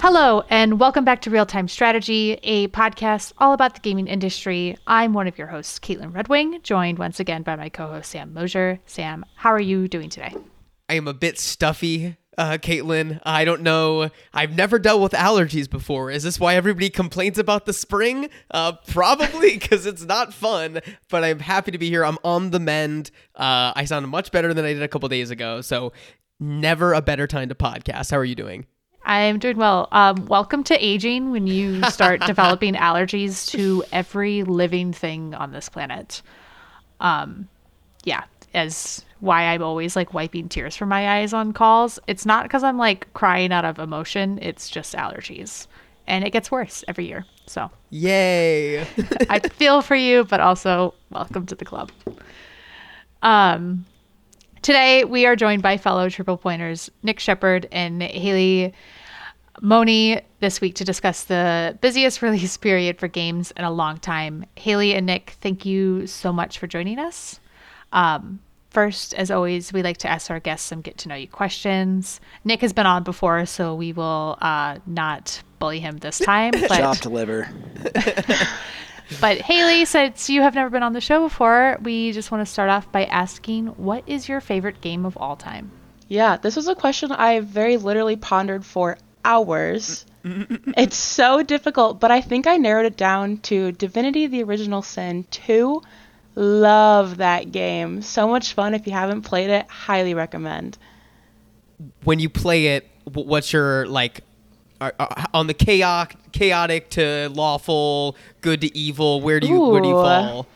Hello, and welcome back to Real Time Strategy, a podcast all about the gaming industry. I'm one of your hosts, Kaitlyn Red Wing, joined once again by my co host, Sam Mosher. Sam, how are you doing today? I am a bit stuffy, uh, Kaitlyn. I don't know. I've never dealt with allergies before. Is this why everybody complains about the spring? Uh, probably because it's not fun, but I'm happy to be here. I'm on the mend. Uh, I sound much better than I did a couple days ago. So, never a better time to podcast. How are you doing? I'm doing well. Um, welcome to aging when you start developing allergies to every living thing on this planet. Um, yeah, as why I'm always like wiping tears from my eyes on calls. It's not because I'm like crying out of emotion, it's just allergies. And it gets worse every year. So, yay. I feel for you, but also welcome to the club. Um, Today, we are joined by fellow triple pointers Nick Shepherd and Hailey Mohney this week to discuss the busiest release period for games in a long time. Hailey and Nick, thank you so much for joining us. Um, first, as always, we like to ask our guests some get to know you questions. Nick has been on before, so we will uh, not bully him this time. But... Chopped liver. But Hailey, since you have never been on the show before, we just want to start off by asking what is your favorite game of all time? Yeah, this was a question I very literally pondered for hours. it's so difficult, but I think I narrowed it down to Divinity the Original Sin 2. Love that game. So much fun. If you haven't played it, highly recommend. When you play it, what's your like uh, uh, on the chaotic, chaotic to lawful, good to evil? Where do you Ooh. where do you fall?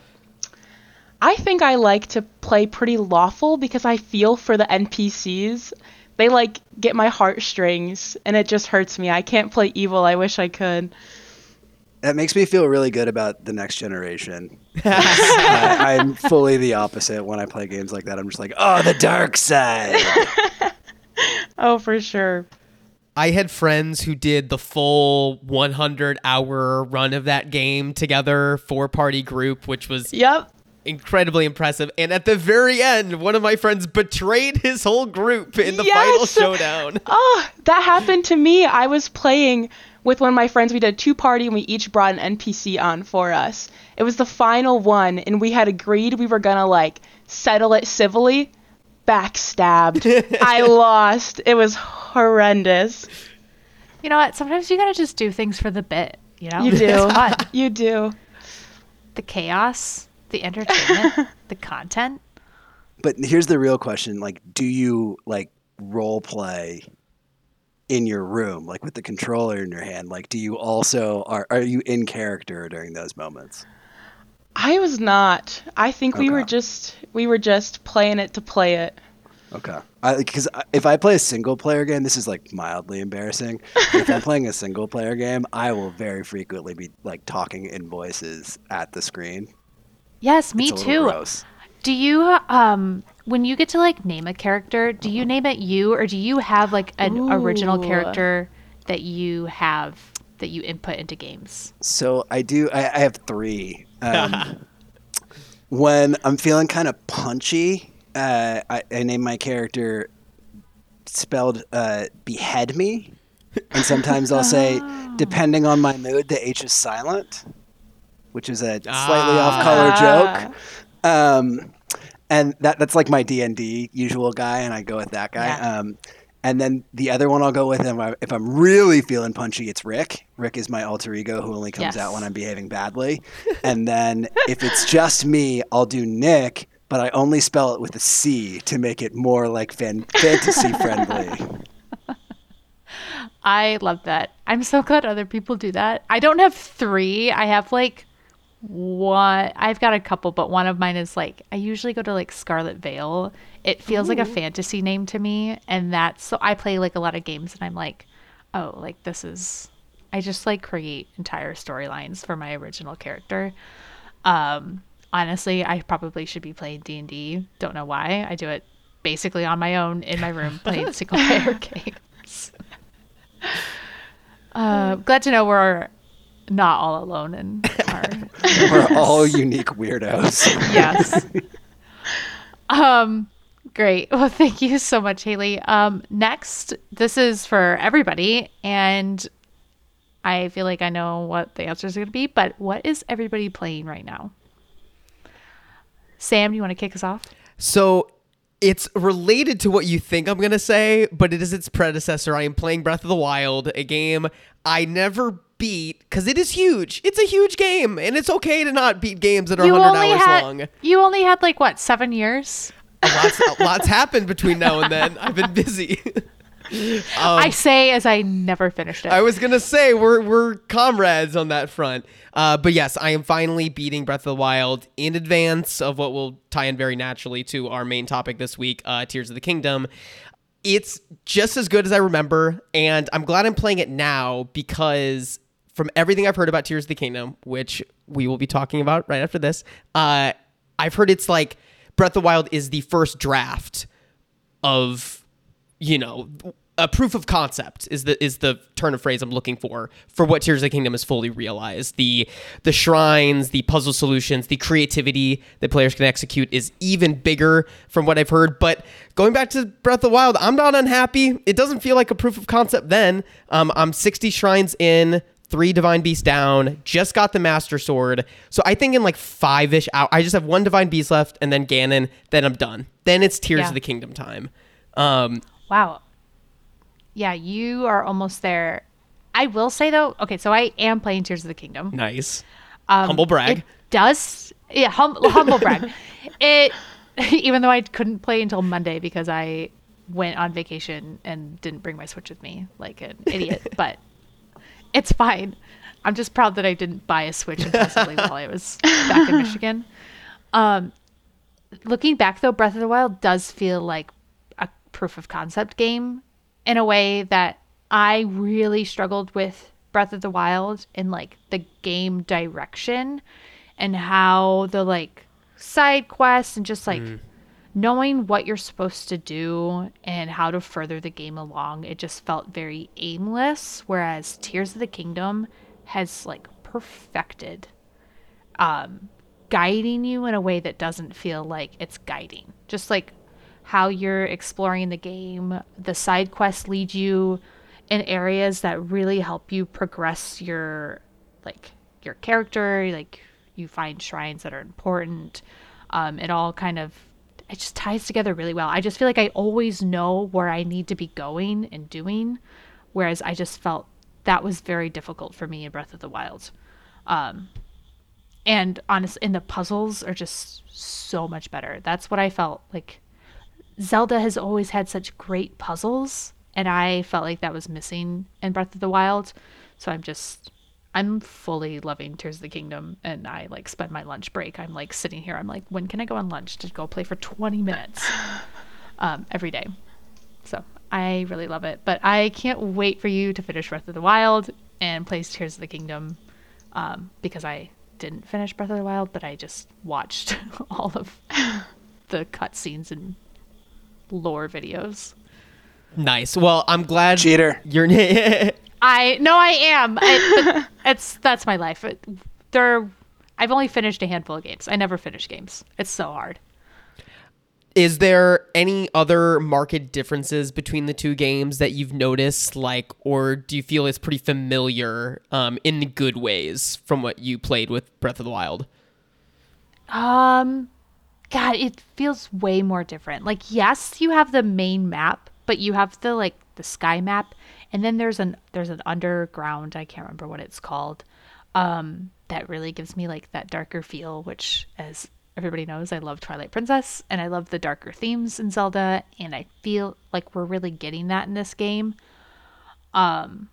I think I like to play pretty lawful because I feel for the NPCs. They like get my heartstrings, and it just hurts me. I can't play evil. I wish I could. That makes me feel really good about the next generation. I, uh, I'm fully the opposite when I play games like that. I'm just like, oh, the dark side. oh, for sure. I had friends who did the full 100 hour run of that game together, four party group, which was yep incredibly impressive. And at the very end, one of my friends betrayed his whole group in the yes! final showdown. Oh, that happened to me. I was playing with one of my friends. We did a two party and we each brought an NPC on for us. It was the final one, and we had agreed we were gonna like settle it civilly. Backstabbed. I lost. It was horrendous. You know what? Sometimes you gotta just do things for the bit. You know, you do. you do. The chaos, the entertainment, the content. But here's the real question: like, do you like role play in your room, like with the controller in your hand? Like, do you also are are you in character during those moments? I was not. I think okay. we were just we were just playing it to play it. Okay. Because if I play a single player game, this is like mildly embarrassing. if I'm playing a single player game, I will very frequently be like talking in voices at the screen. Yes, me too. Gross. Do you um when you get to like name a character, do you name it you or do you have like an Ooh. original character that you have that you input into games? So I do. I, I have three. Um, when I'm feeling kind of punchy uh, I, I named my character spelled uh, behead me, and sometimes I'll say, oh. depending on my mood, the H is silent, which is a slightly ah. off-color joke. Um, and that that's like my D and D usual guy, and I go with that guy. Yeah. Um, and then the other one I'll go with him if I'm really feeling punchy, it's Rick. Rick is my alter ego who only comes yes. out when I'm behaving badly. and then if it's just me, I'll do Nick but I only spell it with a C to make it more like fan- fantasy friendly. I love that. I'm so glad other people do that. I don't have three. I have like one. I've got a couple, but one of mine is like I usually go to like Scarlet Vale. It feels Ooh. like a fantasy name to me, and that's so I play like a lot of games, and I'm like, oh, like this is. I just like create entire storylines for my original character. Um, honestly, I probably should be playing D and D. Don't know why. I do it basically on my own in my room playing single player games. Uh, glad to know we're not all alone in our. we're all unique weirdos. yes. Um, Great. Well, thank you so much, Hailey. Um, next, this is for everybody, and I feel like I know what the answers are going to be, but what is everybody playing right now? Sam, do you want to kick us off? So it's related to what you think I'm going to say, but it is its predecessor. I am playing Breath of the Wild, a game I never beat because it is huge. It's a huge game, and it's okay to not beat games that are 100 hours had long. you only had like what seven years? lots, lots happened between now and then. I've been busy. I say as I never finished it. I was gonna say we're we're comrades on that front. Uh, but yes, I am finally beating Breath of the Wild in advance of what will tie in very naturally to our main topic this week, uh, Tears of the Kingdom. It's just as good as I remember, and I'm glad I'm playing it now because from everything I've heard about Tears of the Kingdom, which we will be talking about right after this, uh, I've heard it's like Breath of the Wild is the first draft of you know a proof of concept is the is the turn of phrase I'm looking for for what Tears of the Kingdom is fully realized. The the shrines, the puzzle solutions, the creativity that players can execute is even bigger from what I've heard. But going back to Breath of the Wild, I'm not unhappy. It doesn't feel like a proof of concept then. Um, I'm 60 shrines in, three divine beasts down, just got the master sword. So I think in like five ish hours, I just have one divine beast left, and then Ganon. Then I'm done. Then it's Tears Yeah. of the Kingdom time. Um, Wow. Yeah, you are almost there. I will say though, okay, so I am playing Tears of the Kingdom. nice. Um, Humble brag. It does, yeah, hum, humble brag. It, even though I couldn't play until Monday because I went on vacation and didn't bring my Switch with me like an idiot, but it's fine. I'm just proud that I didn't buy a Switch impulsively while I was back in Michigan. Um, looking back though, Breath of the Wild does feel like proof of concept game in a way that I really struggled with Breath of the Wild in like the game direction and how the like side quests and just like knowing what you're supposed to do and how to further the game along it just felt very aimless whereas Tears of the Kingdom has like perfected um, guiding you in a way that doesn't feel like it's guiding. Just like how you're exploring the game, the side quests lead you in areas that really help you progress your like your character. Like you find shrines that are important. Um, it all kind of it just ties together really well. I just feel like I always know where I need to be going and doing, whereas I just felt that was very difficult for me in Breath of the Wild. Um, and honest and the puzzles are just so much better that's what i felt like zelda has always had such great puzzles and i felt like that was missing in breath of the wild. So i'm just i'm fully loving tears of the kingdom and i like spend my lunch break. I'm like sitting here. I'm like when can i go on lunch to go play for 20 minutes um, every day? So i really love it. But i can't wait for you to finish breath of the wild and play tears of the kingdom um, because I didn't finish Breath of the Wild, but I just watched all of the cutscenes and lore videos. Nice. Well, I'm glad Cheater. you're. I no, I am. I, it's that's my life. It, there, I've only finished a handful of games. I never finish games. It's so hard. Is there any other market differences between the two games that you've noticed, like, or do you feel it's pretty familiar um, in the good ways from what you played with Breath of the Wild? Um, God, it feels way more different. Like, yes, you have the main map, but you have the like the sky map, and then there's an there's an underground. I can't remember what it's called. Um, that really gives me like that darker feel, which, as everybody knows, I love Twilight Princess, and I love the darker themes in Zelda, and I feel like we're really getting that in this game. Um,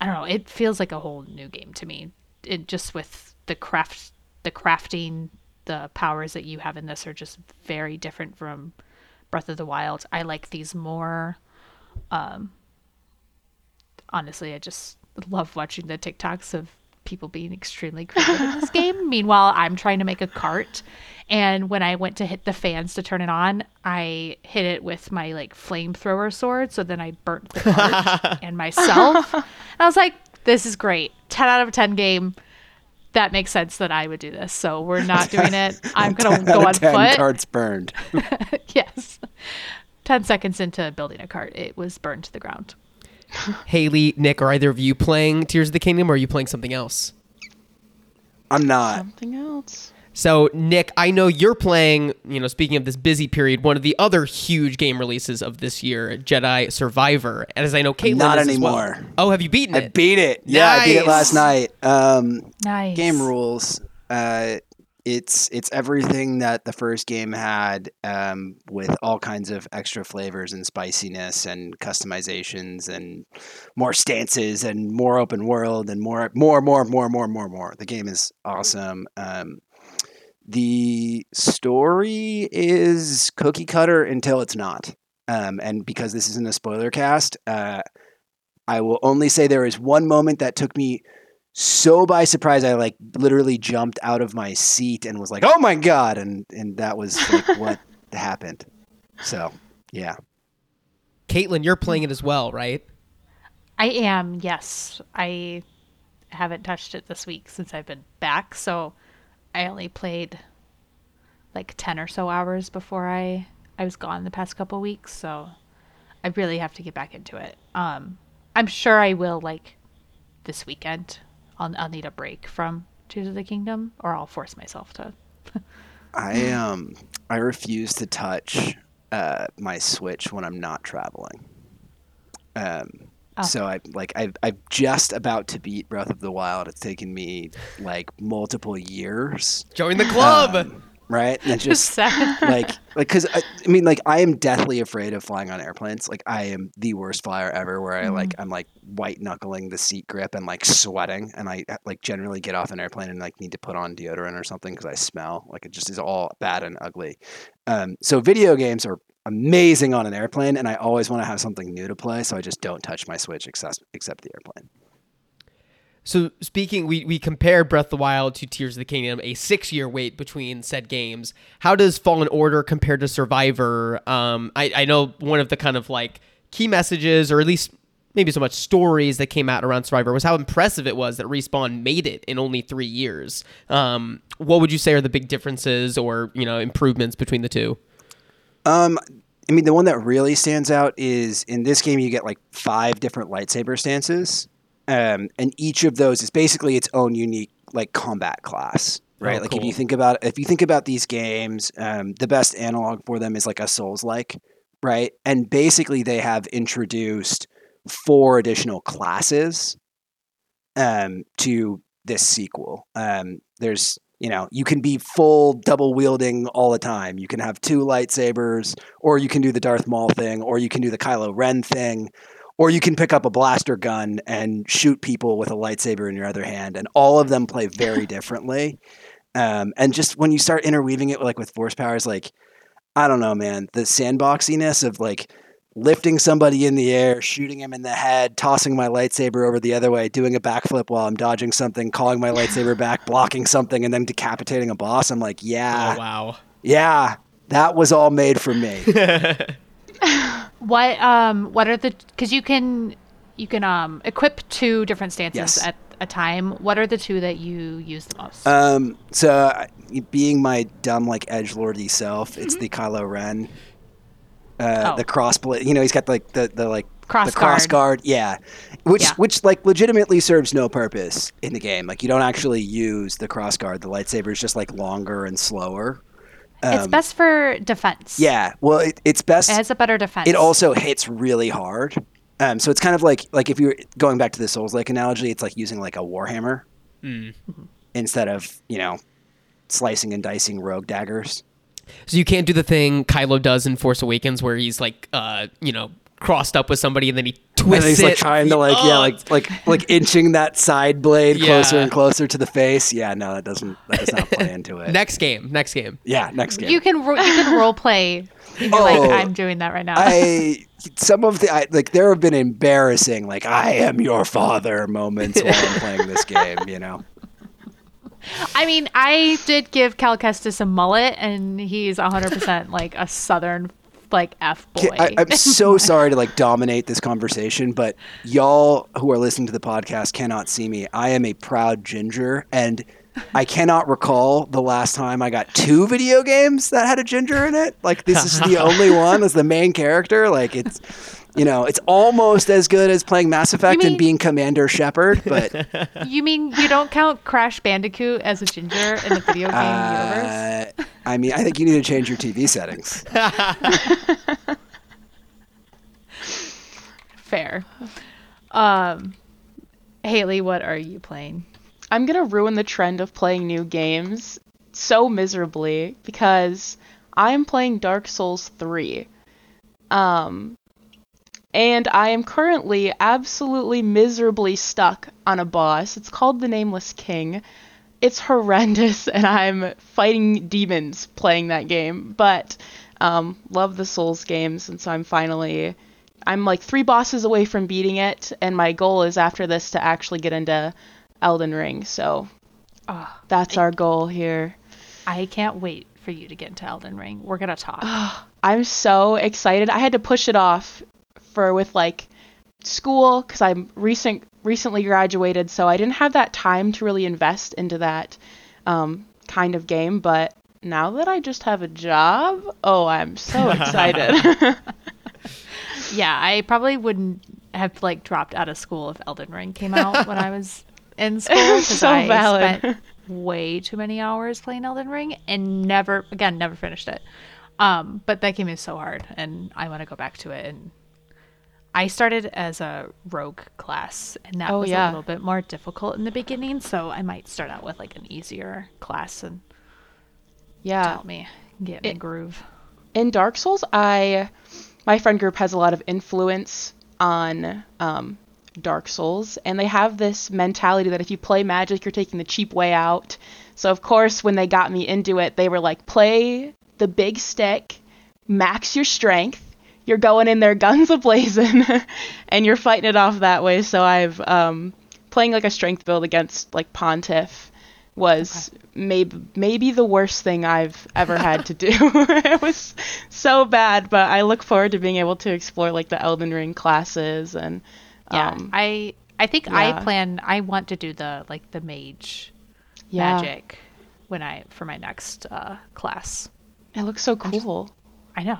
I don't know. It feels like a whole new game to me. It just with the craft, the crafting, the powers that you have in this are just very different from Breath of the Wild. I like these more. Um, honestly, I just love watching the TikToks of people being extremely creative in this game. Meanwhile, I'm trying to make a cart, and when I went to hit the fans to turn it on, I hit it with my like flamethrower sword. So then I burnt the cart and myself. And I was like, "This is great. Ten out of ten game. That makes sense that I would do this. So we're not doing it. I'm gonna go on 10 foot. cards burned. yes. Ten seconds into building a cart, it was burned to the ground. Hailey, Nick, are either of you playing Tears of the Kingdom or are you playing something else? I'm not. Something else. So, Nick, I know you're playing, you know, speaking of this busy period, one of the other huge game releases of this year, Jedi Survivor. And as I know Kaitlyn Not is as well. anymore. Oh, have you beaten it? I beat it. Yeah, I beat it last night. Um, Nice. game rules. Uh, it's it's everything that the first game had, um, with all kinds of extra flavors and spiciness and customizations and more stances and more open world and more more more more more more more. The game is awesome. Um, the story is cookie cutter until it's not. Um, and because this isn't a spoiler cast, uh, I will only say there is one moment that took me so by surprise I like literally jumped out of my seat and was like, "Oh my god!" and and that was like what happened. So yeah, Kaitlyn, you're playing it as well, right? I am, yes. I haven't touched it this week since I've been back, so I only played like 10 or so hours before I I was gone the past couple weeks, so I really have to get back into it. Um I'm sure I will like this weekend. I'll I'll need a break from Tears of the Kingdom or I'll force myself to. I um I refuse to touch uh, my Switch when I'm not traveling. Um, Oh. so I like I I'm just about to beat Breath of the Wild. It's taken me like multiple years. Join the club. Um, right? And just like like because I, I mean like i am deathly afraid of flying on airplanes like i am the worst flyer ever where i like i'm like white knuckling the seat grip and like sweating and i like generally get off an airplane and like need to put on deodorant or something because i smell like it just is all bad and ugly um, so video games are amazing on an airplane and i always want to have something new to play so i just don't touch my switch except except the airplane So speaking, we, we compare Breath of the Wild to Tears of the Kingdom, a six year wait between said games. How does Fallen Order compare to Survivor? Um, I, I know one of the kind of like key messages, or at least maybe so much stories that came out around Survivor, was how impressive it was that Respawn made it in only three years. Um, what would you say are the big differences or you know improvements between the two? Um, I mean, the one that really stands out is in this game you get like five different lightsaber stances, um, and each of those is basically its own unique like combat class, right? Oh, like if you think about if you think about these games, um, the best analog for them is like a Souls like, right? And basically they have introduced four additional classes um, to this sequel. Um, there's you know you can be full double wielding all the time. You can have two lightsabers, or you can do the Darth Maul thing, or you can do the Kylo Ren thing, or you can pick up a blaster gun and shoot people with a lightsaber in your other hand. And all of them play very differently. Um, and just when you start interweaving it like with force powers, like I don't know, man, the sandboxiness of like lifting somebody in the air, shooting him in the head, tossing my lightsaber over the other way, doing a backflip while I'm dodging something, calling my lightsaber back, blocking something, and then decapitating a boss. I'm like, yeah, Oh wow. yeah, that was all made for me. What um what are the cuz you can you can um equip two different stances Yes. at a time. What are the two that you use the most? um, so I- being my dumb like edge lordy self, it's the Kylo Ren. Uh, Oh. The crossblade, you know, he's got like the, the like Cross the cross guard. guard, yeah, which Yeah. which like legitimately serves no purpose in the game. Like you don't actually use the cross guard. The lightsaber is just like longer and slower. it's um, best for defense. Yeah, well, it, it's best. It has a better defense. it also hits really hard. Um, so it's kind of like like if you're going back to the Souls like analogy, it's like using like a warhammer instead of you know slicing and dicing rogue daggers. So you can't do the thing Kylo does in Force Awakens, where he's like, uh, you know, crossed up with somebody and then he And twists he's it. like trying to like yeah Oh, like like like inching that side blade closer and closer to the face. Yeah, no, that doesn't that does not play into it. Next game, next game. yeah, next game. You can ro- you can role play. You're Oh, like I'm doing that right now. I some of the I, like there have been embarrassing like I am your father moments while I'm playing this game. You know. I mean, I did give Cal Kestis a mullet, and he's 100% like a southern like f boy. I, I'm so sorry to like dominate this conversation, but y'all who are listening to the podcast cannot see me. I am a proud ginger, and I cannot recall the last time I got two video games that had a ginger in it. Like this is the only one as the main character. Like it's you know, it's almost as good as playing Mass Effect mean- and being Commander Shepard, but You mean you don't count Crash Bandicoot as a ginger in the video game universe? uh, I mean, I think you need to change your TV settings. Fair. Um, Hailey, what are you playing? I'm gonna ruin the trend of playing new games so miserably because I'm playing Dark Souls 3. Um, and I am currently absolutely miserably stuck on a boss. It's called the Nameless King. It's horrendous, and I'm fighting demons playing that game. But um, love the Souls games, and so I'm finally. I'm like three bosses away from beating it, and my goal is after this to actually get into Elden Ring. So Oh, that's our goal here. I can't wait for you to get into Elden Ring. We're gonna talk. I'm so excited. I had to push it off for with like school because I'm recent recently graduated, so I didn't have that time to really invest into that um, kind of game. But now that I just have a job, oh, I'm so excited. yeah, I probably wouldn't have like dropped out of school if Elden Ring came out when I was in school because So I valid. spent way too many hours playing Elden Ring and never again never finished it. Um, but that game is so hard, and I want to go back to it. And I started as a rogue class, and that Oh, was yeah. a little bit more difficult in the beginning. So I might start out with like an easier class and yeah. help me get in It- groove. in Dark Souls, I my friend group has a lot of influence on um, Dark Souls, and they have this mentality that if you play Magic, you're taking the cheap way out. So of course, when they got me into it, they were like, "Play the big stick, max your strength. You're going in there guns a blazing, and you're fighting it off that way." So I've um, playing like a strength build against like Pontiff was maybe maybe the worst thing I've ever had to do. it was so bad, but I look forward to being able to explore like the Elden Ring classes and Yeah, um, I I think I plan. I want to do the like the mage yeah, magic when I for my next uh, class. It looks so cool. I know.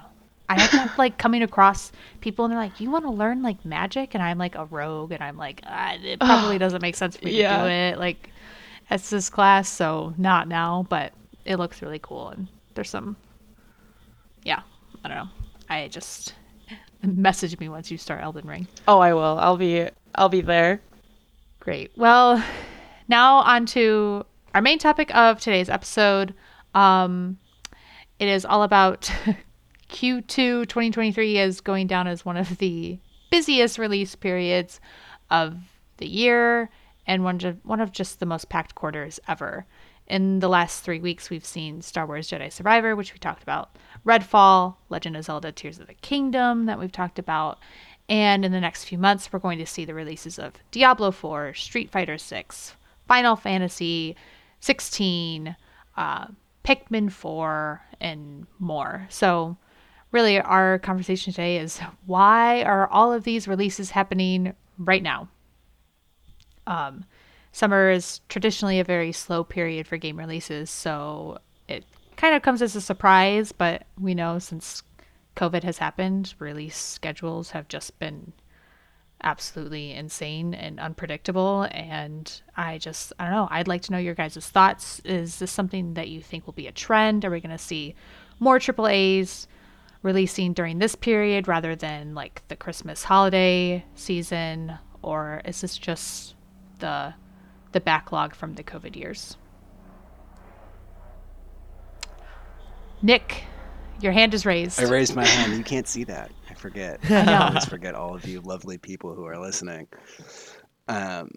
I kept like coming across people and they're like, "You want to learn like magic?" And I'm like a rogue, and I'm like, ah, "It probably doesn't make sense for me to do it." Like, it's this class, so not now. But it looks really cool, and there's some. Yeah, I don't know. I just message me once you start Elden Ring. Oh, I will. I'll be I'll be there. Great. Well, now on to our main topic of today's episode. Um, it is all about Q2 2023 is going down as one of the busiest release periods of the year and one, ju- one of just the most packed quarters ever. In the last three weeks, we've seen Star Wars Jedi Survivor, which we talked about, Redfall, Legend of Zelda Tears of the Kingdom, that we've talked about. And in the next few months, we're going to see the releases of Diablo 4, Street Fighter 6, Final Fantasy 16, uh, Pikmin 4, and more. So, really, our conversation today is why are all of these releases happening right now? Um, summer is traditionally a very slow period for game releases, so it kind of comes as a surprise, but we know since COVID has happened, release schedules have just been absolutely insane and unpredictable. And I just, I don't know, I'd like to know your guys' thoughts. Is this something that you think will be a trend? Are we going to see more AAAs releasing during this period rather than like the Christmas holiday season? Or is this just the the backlog from the COVID years? Nick, your hand is raised. I raised my hand. You can't see that. I forget. know. I always forget all of you lovely people who are listening. Um,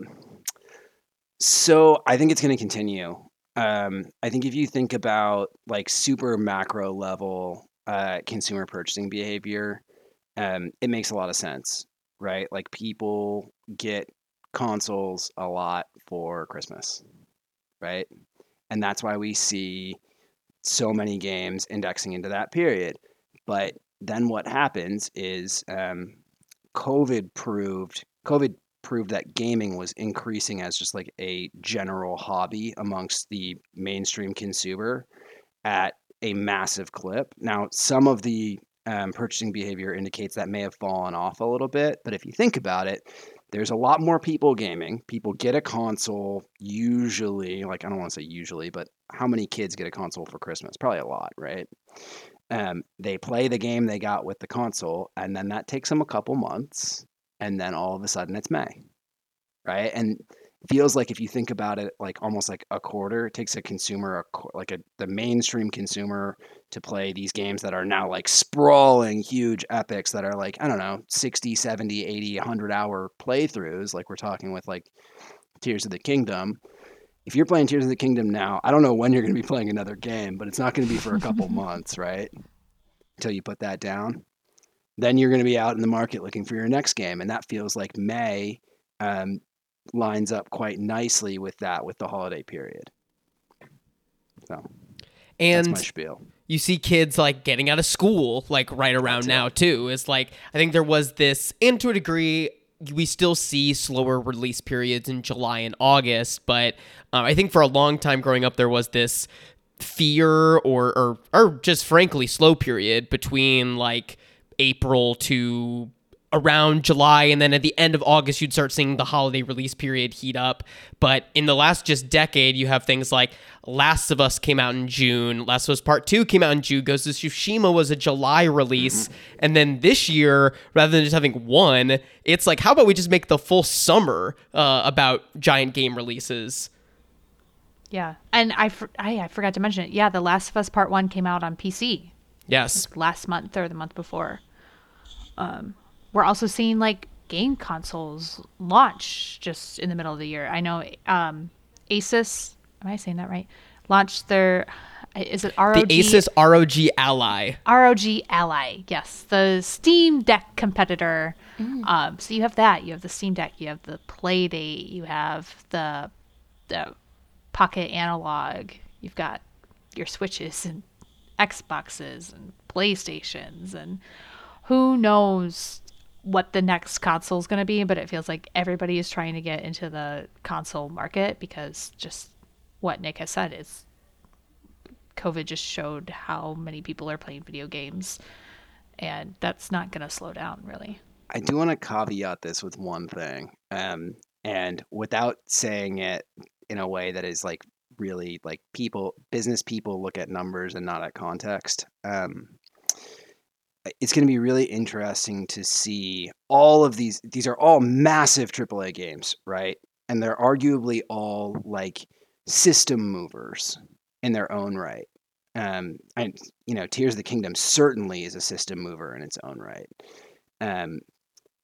so I think it's going to continue. Um, I think if you think about like super macro level uh, consumer purchasing behavior, um, it makes a lot of sense, right? Like people get consoles a lot for Christmas, right? And that's why we see so many games indexing into that period. But then what happens is um, COVID proved COVID proved that gaming was increasing as just like a general hobby amongst the mainstream consumer at a massive clip. Now, some of the um, purchasing behavior indicates that may have fallen off a little bit, but if you think about it, there's a lot more people gaming. People get a console usually, like I don't want to say usually, but how many kids get a console for Christmas? Probably a lot, right? Um, they play the game they got with the console, and then that takes them a couple months, and then all of a sudden it's May, right? And feels like if you think about it, like almost like a quarter, it takes a consumer, a, like a the mainstream consumer, to play these games that are now like sprawling huge epics that are like I don't know 60, 70, 80, 100 hour playthroughs, like we're talking with like Tears of the Kingdom. If you're playing Tears of the Kingdom now, I don't know when you're going to be playing another game, but it's not going to be for a couple months, right? Until you put that down. Then you're going to be out in the market looking for your next game, and that feels like May um, lines up quite nicely with that with the holiday period. So and that's my spiel. You see kids like getting out of school like right around that's now it. too. It's like I think there was this, and to a degree, we still see slower release periods in July and August, but uh, I think for a long time growing up there was this fear or or or just frankly slow period between like April to around July and then at the end of August you'd start seeing the holiday release period heat up. But in the last just decade you have things like Last of Us came out in June, Last of Us Part 2 came out in June, Ghost of Tsushima was a July release, and then this year rather than just having one, it's like how about we just make the full summer uh, about giant game releases. Yeah. And I, I I forgot to mention it. Yeah, The Last of Us Part 1 came out on PC. Yes. Last month or the month before. Um we're also seeing like game consoles launch just in the middle of the year. I know um, Asus, am I saying that right? Launched their is it ROG? The Asus ROG Ally. ROG Ally, yes, the Steam Deck competitor. Mm. Um, so you have that. You have the Steam Deck. You have the Playdate. You have the the Pocket Analog. You've got your Switches and Xboxes and PlayStations and who knows what the next console is going to be, but it feels like everybody is trying to get into the console market because just what Nick has said is COVID just showed how many people are playing video games, and that's not going to slow down really. I do want to caveat this with one thing, um, and without saying it in a way that is like really like people, business people look at numbers and not at context. Um, it's going to be really interesting to see all of these. These are all massive AAA games, right? And they're arguably all like system movers in their own right. Um, and you know, Tears of the Kingdom certainly is a system mover in its own right. Um,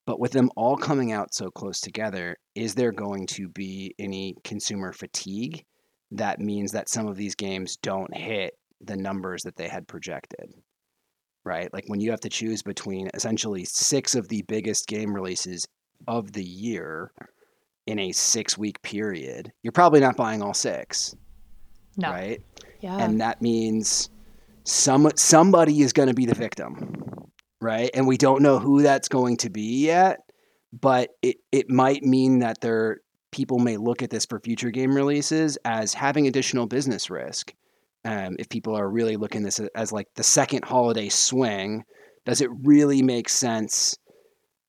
but with them all coming out so close together, is there going to be any consumer fatigue that means that some of these games don't hit the numbers that they had projected? Right? Like when you have to choose between essentially six of the biggest game releases of the year in a six week period, you're probably not buying all six. No. Right? Yeah. And that means some somebody is going to be the victim. Right? And we don't know who that's going to be yet, but it, it might mean that there people may look at this for future game releases as having additional business risk um, if people are really looking this as like the second holiday swing, does it really make sense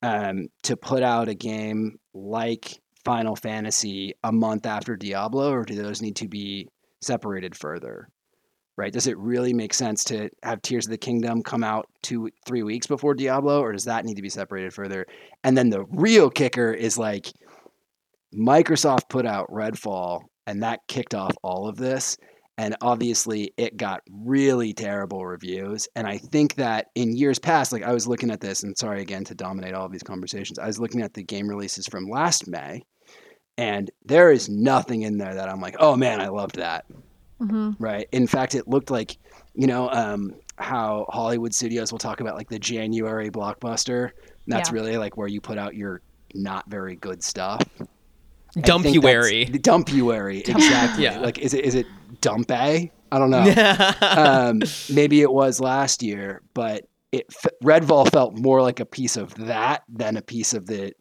um, to put out a game like Final Fantasy a month after Diablo, or do those need to be separated further? Right? Does it really make sense to have Tears of the Kingdom come out two, three weeks before Diablo, or does that need to be separated further? And then the real kicker is like Microsoft put out Redfall, and that kicked off all of this and obviously it got really terrible reviews and i think that in years past like i was looking at this and sorry again to dominate all of these conversations i was looking at the game releases from last may and there is nothing in there that i'm like oh man i loved that mm-hmm. right in fact it looked like you know um, how hollywood studios will talk about like the january blockbuster that's yeah. really like where you put out your not very good stuff Dumpuary. Dumpuary, exactly. yeah. Like, is it is it Dump A? I don't know. um, maybe it was last year, but it Redfall felt more like a piece of that than a piece of the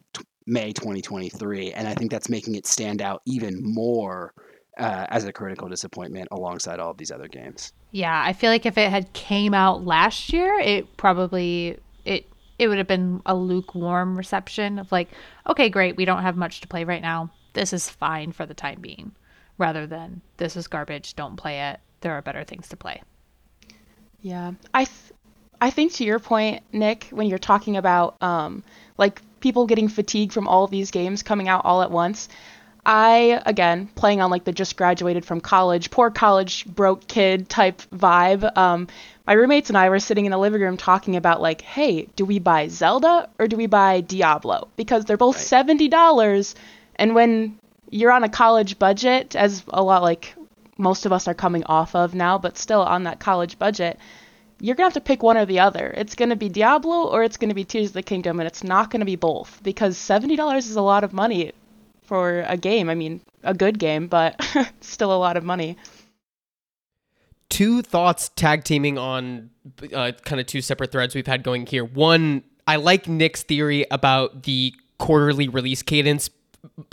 May 2023, and I think that's making it stand out even more uh, as a critical disappointment alongside all of these other games. Yeah, I feel like if it had came out last year, it probably it it would have been a lukewarm reception of like, okay, great, we don't have much to play right now. This is fine for the time being, rather than this is garbage, don't play it. There are better things to play. Yeah, I, th- I think to your point, Nick, when you're talking about um, like people getting fatigued from all of these games coming out all at once, I again playing on like the just graduated from college, poor college broke kid type vibe. Um, my roommates and I were sitting in the living room talking about like, hey, do we buy Zelda or do we buy Diablo? Because they're both Right. seventy dollars, and when you're on a college budget, as a lot like most of us are coming off of now, but still on that college budget, you're gonna have to pick one or the other. It's gonna be Diablo or it's gonna be Tears of the Kingdom, and it's not gonna be both because seventy dollars is a lot of money for a game. I mean, a good game, but still a lot of money. two thoughts tag teaming on uh, kind of two separate threads we've had going here. One, I like Nick's theory about the quarterly release cadence,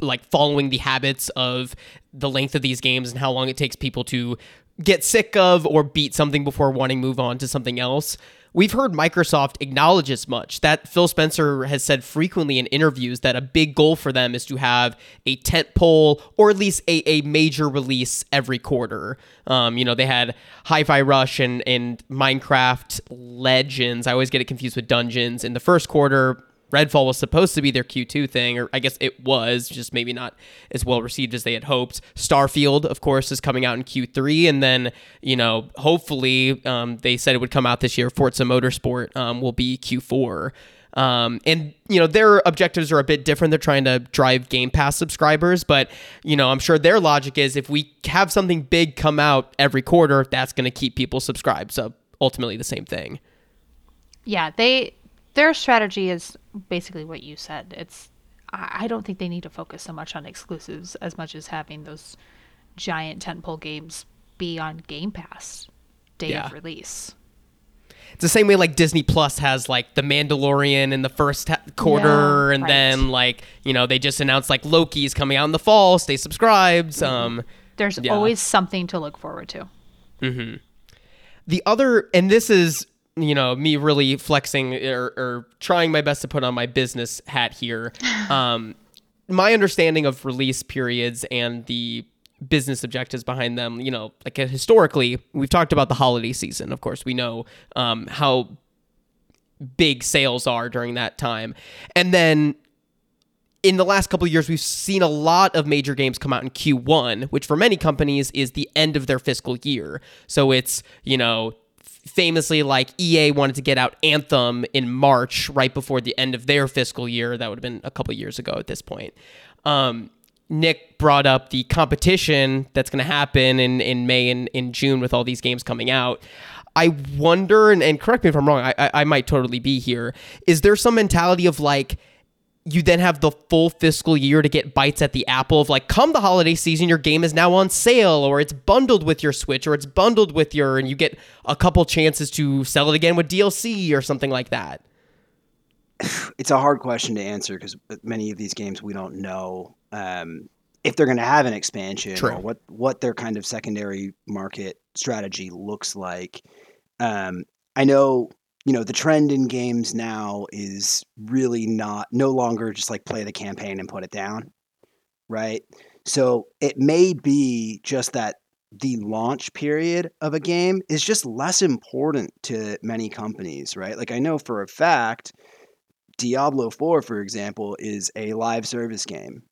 like following the habits of the length of these games and how long it takes people to get sick of or beat something before wanting to move on to something else. We've heard Microsoft acknowledge as much that Phil Spencer has said frequently in interviews that a big goal for them is to have a tent pole or at least a, a major release every quarter. Um, you know, they had Hi-Fi Rush and, and Minecraft Legends. I always get it confused with Dungeons in the first quarter. Redfall was supposed to be their Q2 thing, or I guess it was, just maybe not as well received as they had hoped. Starfield, of course, is coming out in Q3, and then, you know, hopefully um, they said it would come out this year. Forza Motorsport um, will be Q4. Um, and you know their objectives are a bit different. They're trying to drive Game Pass subscribers, but you know I'm sure their logic is if we have something big come out every quarter, that's going to keep people subscribed. So ultimately, the same thing. Yeah, they their strategy is basically what you said. It's I don't think they need to focus so much on exclusives as much as having those giant tentpole games be on Game Pass day Yeah. of release. It's the same way like Disney Plus has like The Mandalorian in the first ha- quarter, Yeah, and right. then like you know they just announced like Loki's coming out in the fall. Stay subscribed. Um, There's Yeah. always something to look forward to. the other, and this is you know me really flexing or, or trying my best to put on my business hat here. Um, my understanding of release periods and the business objectives behind them, you know, like uh, historically, we've talked about the holiday season. Of course, we know um, how big sales are during that time. And then in the last couple of years, we've seen a lot of major games come out in Q1, which for many companies is the end of their fiscal year. So it's, you know, famously like EA wanted to get out Anthem in March, right before the end of their fiscal year. That would have been a couple years ago at this point. Um, Nick brought up the competition that's going to happen in, in May and in June with all these games coming out. I wonder, and, and correct me if I'm wrong, I, I, I might totally be here. Is there some mentality of like, you then have the full fiscal year to get bites at the apple of like, come the holiday season, your game is now on sale, or it's bundled with your Switch, or it's bundled with your, and you get a couple chances to sell it again with DLC or something like that. it's a hard question to answer because many of these games we don't know um, if they're going to have an expansion True. or what what their kind of secondary market strategy looks like. Um, I know you know the trend in games now is really not no longer just like play the campaign and put it down, right? So it may be just that the launch period of a game is just less important to many companies, right? Like I know for a fact Diablo 4, for example, is a live service game,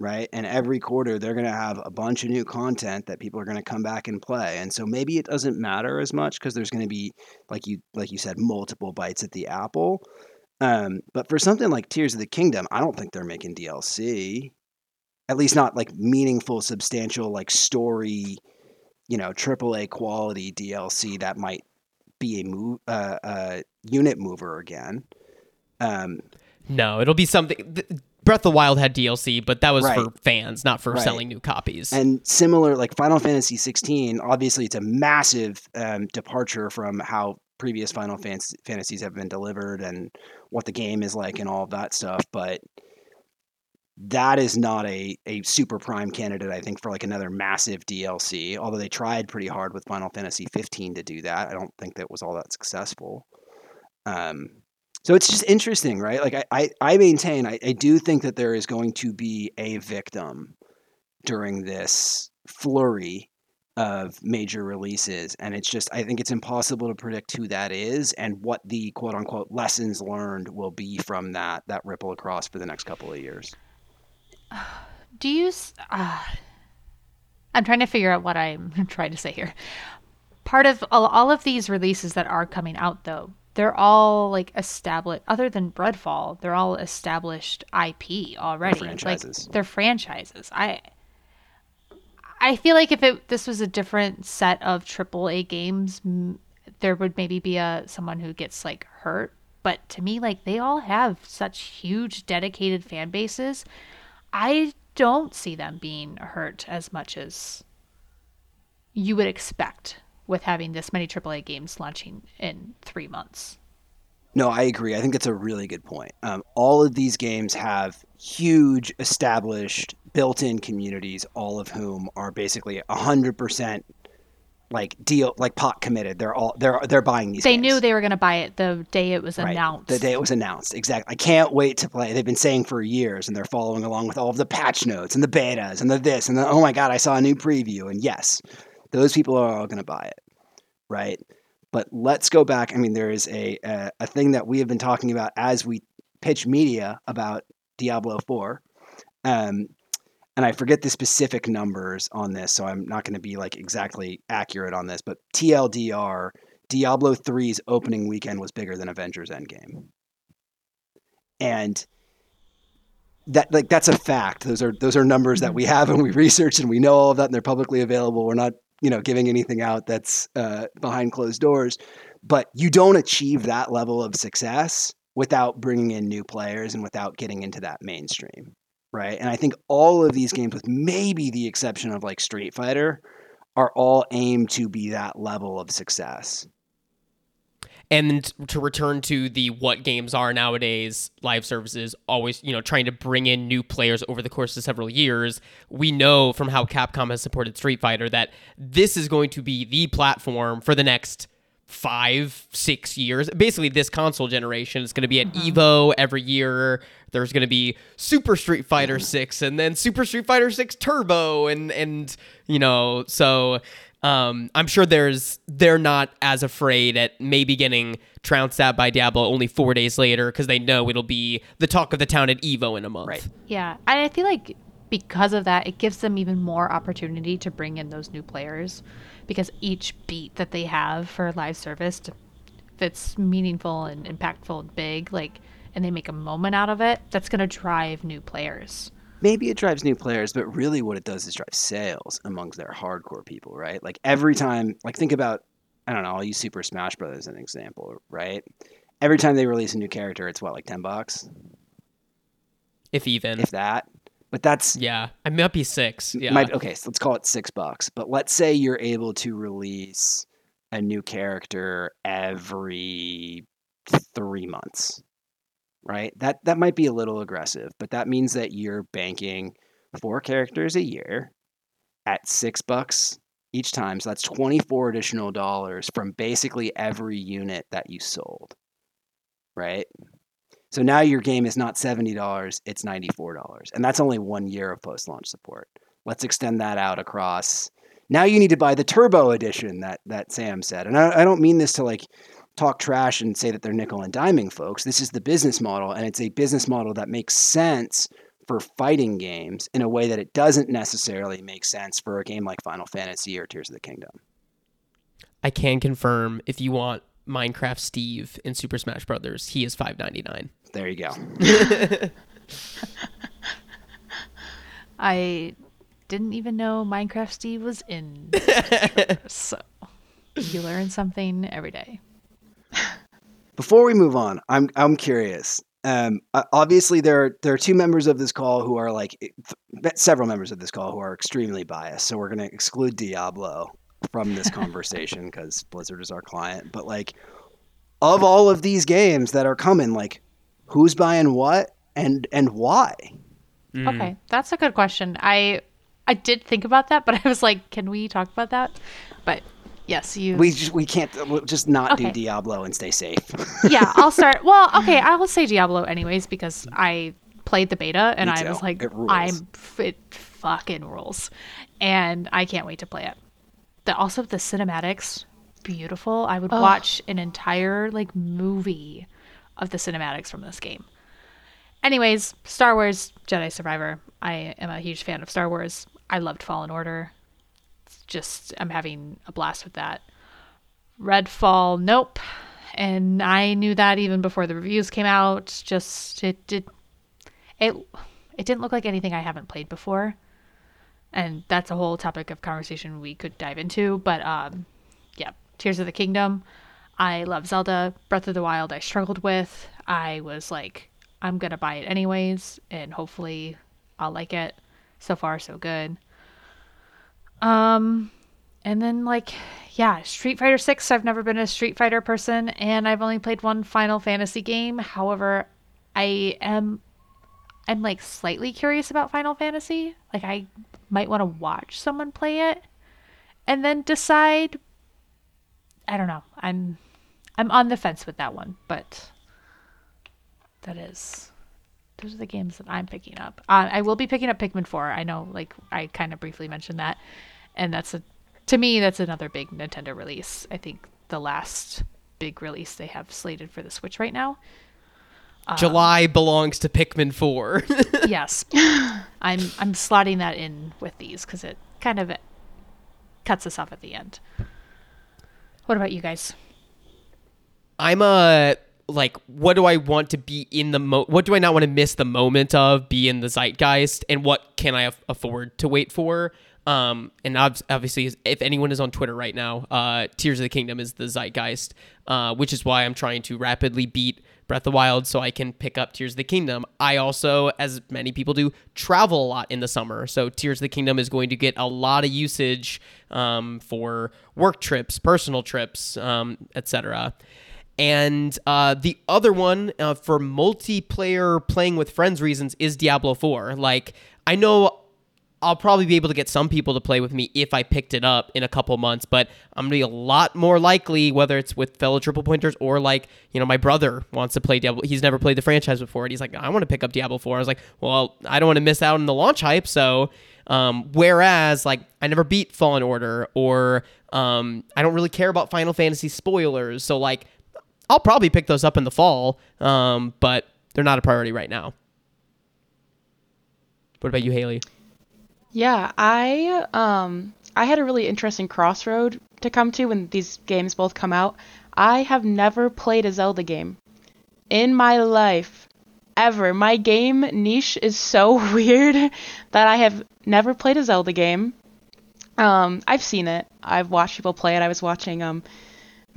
right? And every quarter they're going to have a bunch of new content that people are going to come back and play. And so maybe it doesn't matter as much because there's going to be, like you like you said, multiple bites at the apple. Um, but for something like Tears of the Kingdom, I don't think they're making DLC. At least not like meaningful, substantial, like story, you know, AAA quality DLC that might be a move, uh, uh, unit mover again. Um, No, it'll be something. Th- Breath of the Wild had DLC, but that was Right. for fans, not for Right. selling new copies. and similar, like Final Fantasy 16, obviously it's a massive um, departure from how previous Final Fantasies have been delivered and what the game is like and all of that stuff. But that is not a, a super prime candidate, I think, for like another massive DLC. Although they tried pretty hard with Final Fantasy 15 to do that, I don't think that was all that successful. Um, so it's just interesting, right? Like I, I, I maintain, I, I do think that there is going to be a victim during this flurry of major releases and it's just i think it's impossible to predict who that is and what the quote unquote lessons learned will be from that that ripple across for the next couple of years Do you? Uh, I'm trying to figure out what I'm trying to say here. Part of all, all of these releases that are coming out, though, they're all like established. Other than Redfall, they're all established IP already. franchises. Like, they're franchises. I. I feel like if it this was a different set of AAA games, m- there would maybe be a someone who gets like hurt. But to me, like they all have such huge dedicated fan bases. I don't see them being hurt as much as you would expect with having this many AAA games launching in three months. No, I agree. I think that's a really good point. Um, all of these games have huge, established, built-in communities, all of whom are basically hundred percent like deal, like pot committed. They're all they're they're buying these. They games. knew they were going to buy it the day it was Right. announced. The day it was announced. Exactly. I can't wait to play. They've been saying for years, and they're following along with all of the patch notes and the betas and the this and the oh my god, I saw a new preview. And yes, those people are all going to buy it, right? But let's go back. I mean, there is a, a a thing that we have been talking about as we pitch media about Diablo Four. Um, and I forget the specific numbers on this, so I'm not going to be like exactly accurate on this. But TLDR, Diablo 3's opening weekend was bigger than Avengers Endgame. And that like that's a fact. Those are those are numbers that we have and we research and we know all of that and they're publicly available. We're not, you know, giving anything out that's uh, behind closed doors. But you don't achieve that level of success without bringing in new players and without getting into that mainstream, right? And I think all of these games, with maybe the exception of like Street Fighter, are all aimed to be that level of success. And to return to the what games are nowadays live services always you know trying to bring in new players over the course of several years we know from how capcom has supported street fighter that this is going to be the platform for the next five six years. Basically this console generation is going to be at mm-hmm. evo every year. There's going to be super street fighter 6 and then super street fighter 6 turbo and and you know so um, I'm sure there's they're not as afraid at maybe getting trounced out by Diablo only four days later because they know it'll be the talk of the town at Evo in a month. Right. Yeah, and I feel like because of that, it gives them even more opportunity to bring in those new players because each beat that they have for live service, it's meaningful and impactful and big, like, and they make a moment out of it, that's going to drive new players. Maybe it drives new players, but really what it does is drive sales amongst their hardcore people, right? Like every time, like think about, I don't know, I'll use Super Smash Brothers as an example, right? Every time they release a new character, it's what, like 10 bucks, If even. if that. But that's, yeah. I might be six. Yeah. might, okay, so let's call it six bucks. But let's say you're able to release a new character every three months, right? That that might be a little aggressive, but that means that you're banking four characters a year at six bucks each time. So that's twenty four additional dollars from basically every unit that you sold, right? So now your game is not seventy dollars; it's ninety four dollars, and that's only one year of post launch support. Let's extend that out across. Now you need to buy the Turbo Edition that that Sam said, and I, I don't mean this to like talk trash and say that they're nickel and diming folks. This is the business model, and it's a business model that makes sense for fighting games in a way that it doesn't necessarily make sense for a game like Final Fantasy or Tears of the Kingdom. I can confirm if you want Minecraft Steve in Super Smash Brothers, he is five ninety nine. There you go. I didn't even know Minecraft Steve was in. so you learn something every day. Before we move on, I'm I'm curious. Um, obviously, there are, there are two members of this call who are like th- several members of this call who are extremely biased. So we're going to exclude Diablo from this conversation because Blizzard is our client. But like, of all of these games that are coming, like, who's buying what and and why? Okay, that's a good question. I I did think about that, but I was like, can we talk about that? But yes, you. We just, we can't uh, we'll just not Okay. do Diablo and stay safe. yeah, I'll start. Well, okay, I will say Diablo anyways because I played the beta and I was like, It rules. I'm it fucking rules, and I can't wait to play it. The also the cinematics, beautiful. I would watch an entire like movie of the cinematics from this game. Anyways, Star Wars Jedi Survivor. I am a huge fan of Star Wars. I loved Fallen Order. Just I'm having a blast with that. Redfall, nope. And I knew that even before the reviews came out. Just it did it it didn't look like anything I haven't played before. And that's a whole topic of conversation we could dive into, but um yeah, Tears of the Kingdom. I love Zelda. Breath of the Wild I struggled with. I was like I'm going to buy it anyways and hopefully I'll like it. So far so good. Um and then like yeah, Street Fighter 6, I've never been a Street Fighter person and I've only played one Final Fantasy game. However, I am I'm like slightly curious about Final Fantasy. Like I might want to watch someone play it and then decide I don't know. I'm I'm on the fence with that one, but that is those are the games that I'm picking up. Uh, I will be picking up Pikmin 4. I know, like I kind of briefly mentioned that, and that's a to me that's another big Nintendo release. I think the last big release they have slated for the Switch right now. July belongs to Pikmin 4. yes, I'm I'm slotting that in with these because it kind of cuts us off at the end. What about you guys? I'm a like what do I want to be in the mo what do I not want to miss the moment of be in the zeitgeist and what can I aff- afford to wait for um and ob- obviously if anyone is on Twitter right now uh Tears of the Kingdom is the zeitgeist uh which is why I'm trying to rapidly beat Breath of the Wild so I can pick up Tears of the Kingdom. I also as many people do travel a lot in the summer. So Tears of the Kingdom is going to get a lot of usage um for work trips, personal trips, um etc. And uh, the other one uh, for multiplayer playing with friends reasons is Diablo 4. Like, I know I'll probably be able to get some people to play with me if I picked it up in a couple months, but I'm gonna be a lot more likely, whether it's with fellow triple pointers or like, you know, my brother wants to play Diablo. He's never played the franchise before, and he's like, I want to pick up Diablo 4. I was like, well, I don't want to miss out on the launch hype, so. Um, whereas, like, I never beat Fallen Order, or um, I don't really care about Final Fantasy spoilers, so like, I'll probably pick those up in the fall, um, but they're not a priority right now. What about you, Hailey? Yeah, I um I had a really interesting crossroad to come to when these games both come out. I have never played a Zelda game in my life ever. My game niche is so weird that I have never played a Zelda game. Um I've seen it. I've watched people play it. I was watching um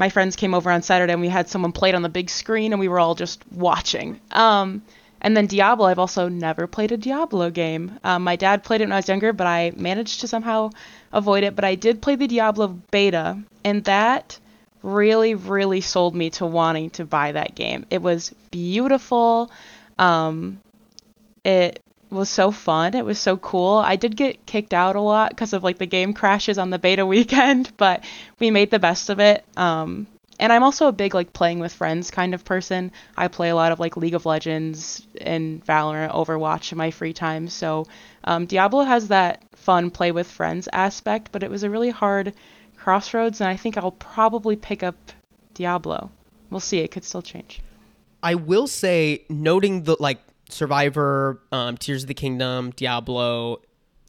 my friends came over on Saturday and we had someone play it on the big screen and we were all just watching. Um, and then Diablo, I've also never played a Diablo game. Um, my dad played it when I was younger, but I managed to somehow avoid it. But I did play the Diablo beta, and that really, really sold me to wanting to buy that game. It was beautiful. Um, it was so fun. It was so cool. I did get kicked out a lot because of like the game crashes on the beta weekend, but we made the best of it. Um, and I'm also a big like playing with friends kind of person. I play a lot of like League of Legends and Valorant, Overwatch in my free time. So um, Diablo has that fun play with friends aspect, but it was a really hard crossroads, and I think I'll probably pick up Diablo. We'll see. It could still change. I will say, noting the like Survivor, um, Tears of the Kingdom, Diablo,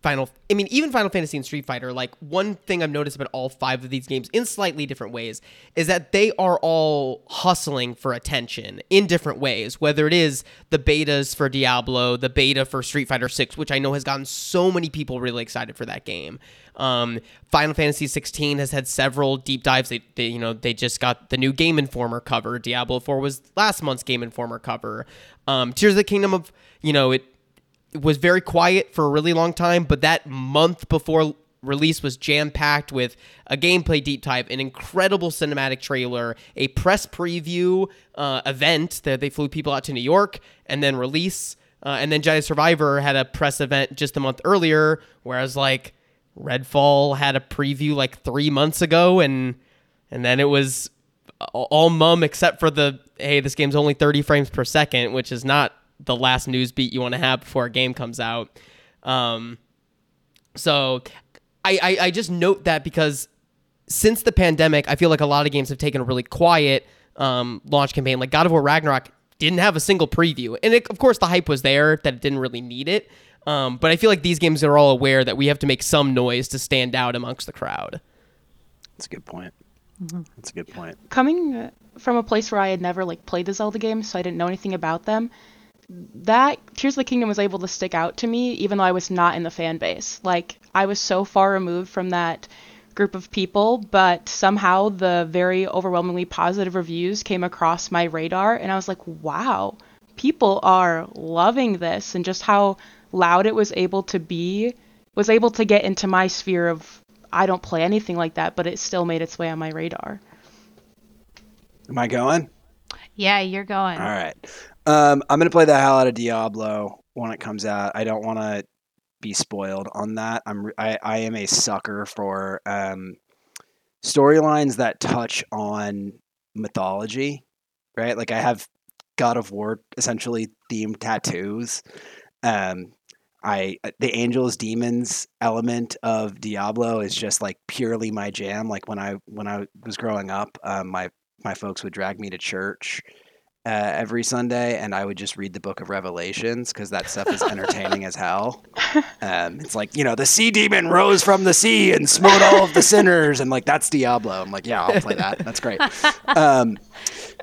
Final. I mean, even Final Fantasy and Street Fighter. Like one thing I've noticed about all five of these games, in slightly different ways, is that they are all hustling for attention in different ways. Whether it is the betas for Diablo, the beta for Street Fighter Six, which I know has gotten so many people really excited for that game. Um, Final Fantasy 16 has had several deep dives. They, they, you know, they just got the new Game Informer cover. Diablo 4 was last month's Game Informer cover. Um, Tears of the Kingdom of, you know, it was very quiet for a really long time, but that month before release was jam packed with a gameplay deep dive, an incredible cinematic trailer, a press preview uh, event that they flew people out to New York, and then release. Uh, and then Jedi Survivor had a press event just a month earlier, whereas like Redfall had a preview like three months ago, and and then it was all mum except for the hey, this game's only 30 frames per second, which is not the last news beat you want to have before a game comes out. Um, so I, I I just note that because since the pandemic, I feel like a lot of games have taken a really quiet um, launch campaign. Like God of War Ragnarok didn't have a single preview, and it, of course the hype was there that it didn't really need it. Um, but I feel like these games are all aware that we have to make some noise to stand out amongst the crowd. That's a good point. That's a good point. coming uh, from a place where I had never like played the Zelda games, so I didn't know anything about them. That Tears of the Kingdom was able to stick out to me, even though I was not in the fan base. Like I was so far removed from that group of people, but somehow the very overwhelmingly positive reviews came across my radar, and I was like, wow, people are loving this, and just how loud it was able to be was able to get into my sphere of I don't play anything like that, but it still made its way on my radar. Am I going? Yeah, you're going. All right. Um, I'm gonna play the hell out of Diablo when it comes out. I don't want to be spoiled on that. I'm I, I am a sucker for um, storylines that touch on mythology, right? Like I have God of War essentially themed tattoos. Um, I the angels demons element of Diablo is just like purely my jam. Like when I when I was growing up, um, my my folks would drag me to church uh, every Sunday, and I would just read the Book of Revelations because that stuff is entertaining as hell. Um, it's like you know the sea demon rose from the sea and smote all of the sinners, and like that's Diablo. I'm like, yeah, I'll play that. That's great. Um,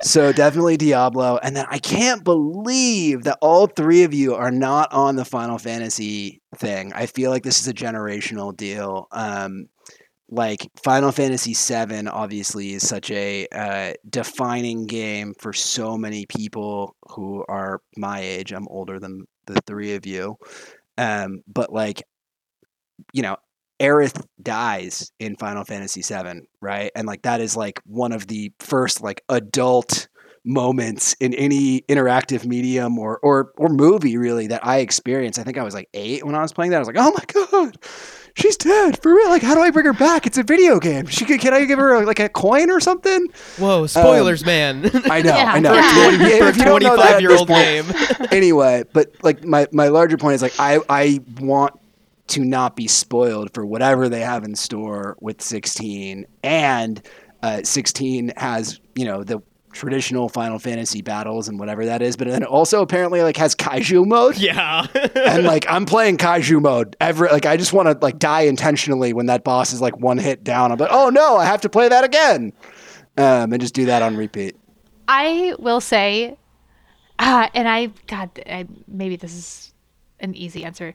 so definitely Diablo, and then I can't believe that all three of you are not on the Final Fantasy thing. I feel like this is a generational deal. Um, like Final Fantasy VII obviously is such a uh, defining game for so many people who are my age. I'm older than the three of you, um, but like, you know, Aerith dies in Final Fantasy VII, right? And like that is like one of the first like adult moments in any interactive medium or or or movie really that I experienced. I think I was like eight when I was playing that. I was like, oh my god, she's dead for real. Like, how do I bring her back? It's a video game. She could, can I give her like a coin or something? Whoa, spoilers, man. I know, Yeah. I know. Yeah. Well, yeah, if you don't know that 25 year old game. anyway, but like my, my larger point is like I I want to not be spoiled for whatever they have in store with 16 and uh, 16 has you know the traditional Final Fantasy battles and whatever that is, but then it also apparently like has kaiju mode. yeah. And like I'm playing kaiju mode every like I just want to like die intentionally when that boss is like one hit down. I'm like, oh no, I have to play that again, um, and just do that on repeat. I will say, uh, and I, God, I, maybe this is an easy answer.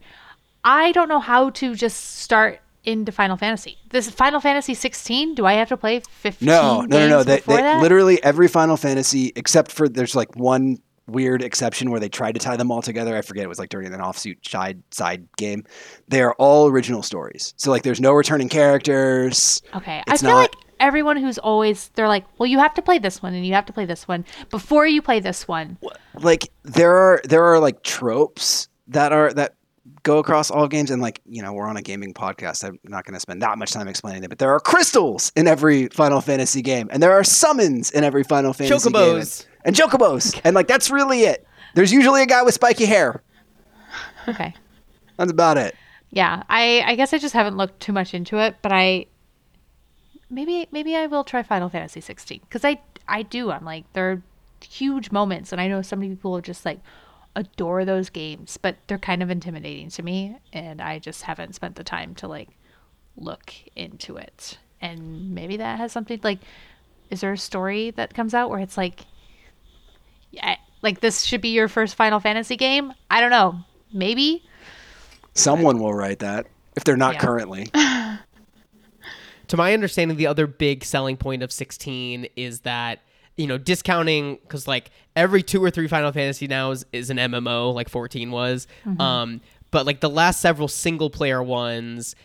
I don't know how to just start into Final Fantasy. This Final Fantasy 16. Do I have to play 15 No, no, no, no. They, they literally every Final Fantasy except for there's like one weird exception where they tried to tie them all together. I forget it was like during an offsuit side side game. They are all original stories. So like there's no returning characters. Okay. I feel not- like everyone who's always they're like, well, you have to play this one and you have to play this one before you play this one. Like there are there are like tropes that are that go across all games and like you know we're on a gaming podcast i'm not going to spend that much time explaining it but there are crystals in every final fantasy game and there are summons in every final fantasy game Chocobos. and chocobos and like that's really it there's usually a guy with spiky hair Okay. that's about it Yeah, I I guess I just haven't looked too much into it, but I maybe maybe I will try Final Fantasy 16 because I I do. I'm like there are huge moments, and I know so many people are just like adore those games, but they're kind of intimidating to me, and I just haven't spent the time to like look into it. And maybe that has something like, is there a story that comes out where it's like, yeah, like this should be your first Final Fantasy game? I don't know. Maybe. someone will write that if they're not Yeah. currently to my understanding, the other big selling point of 16 is that you know discounting because like every two or three Final Fantasy now is, is an MMO, like 14 was. Um, but like the last several single player ones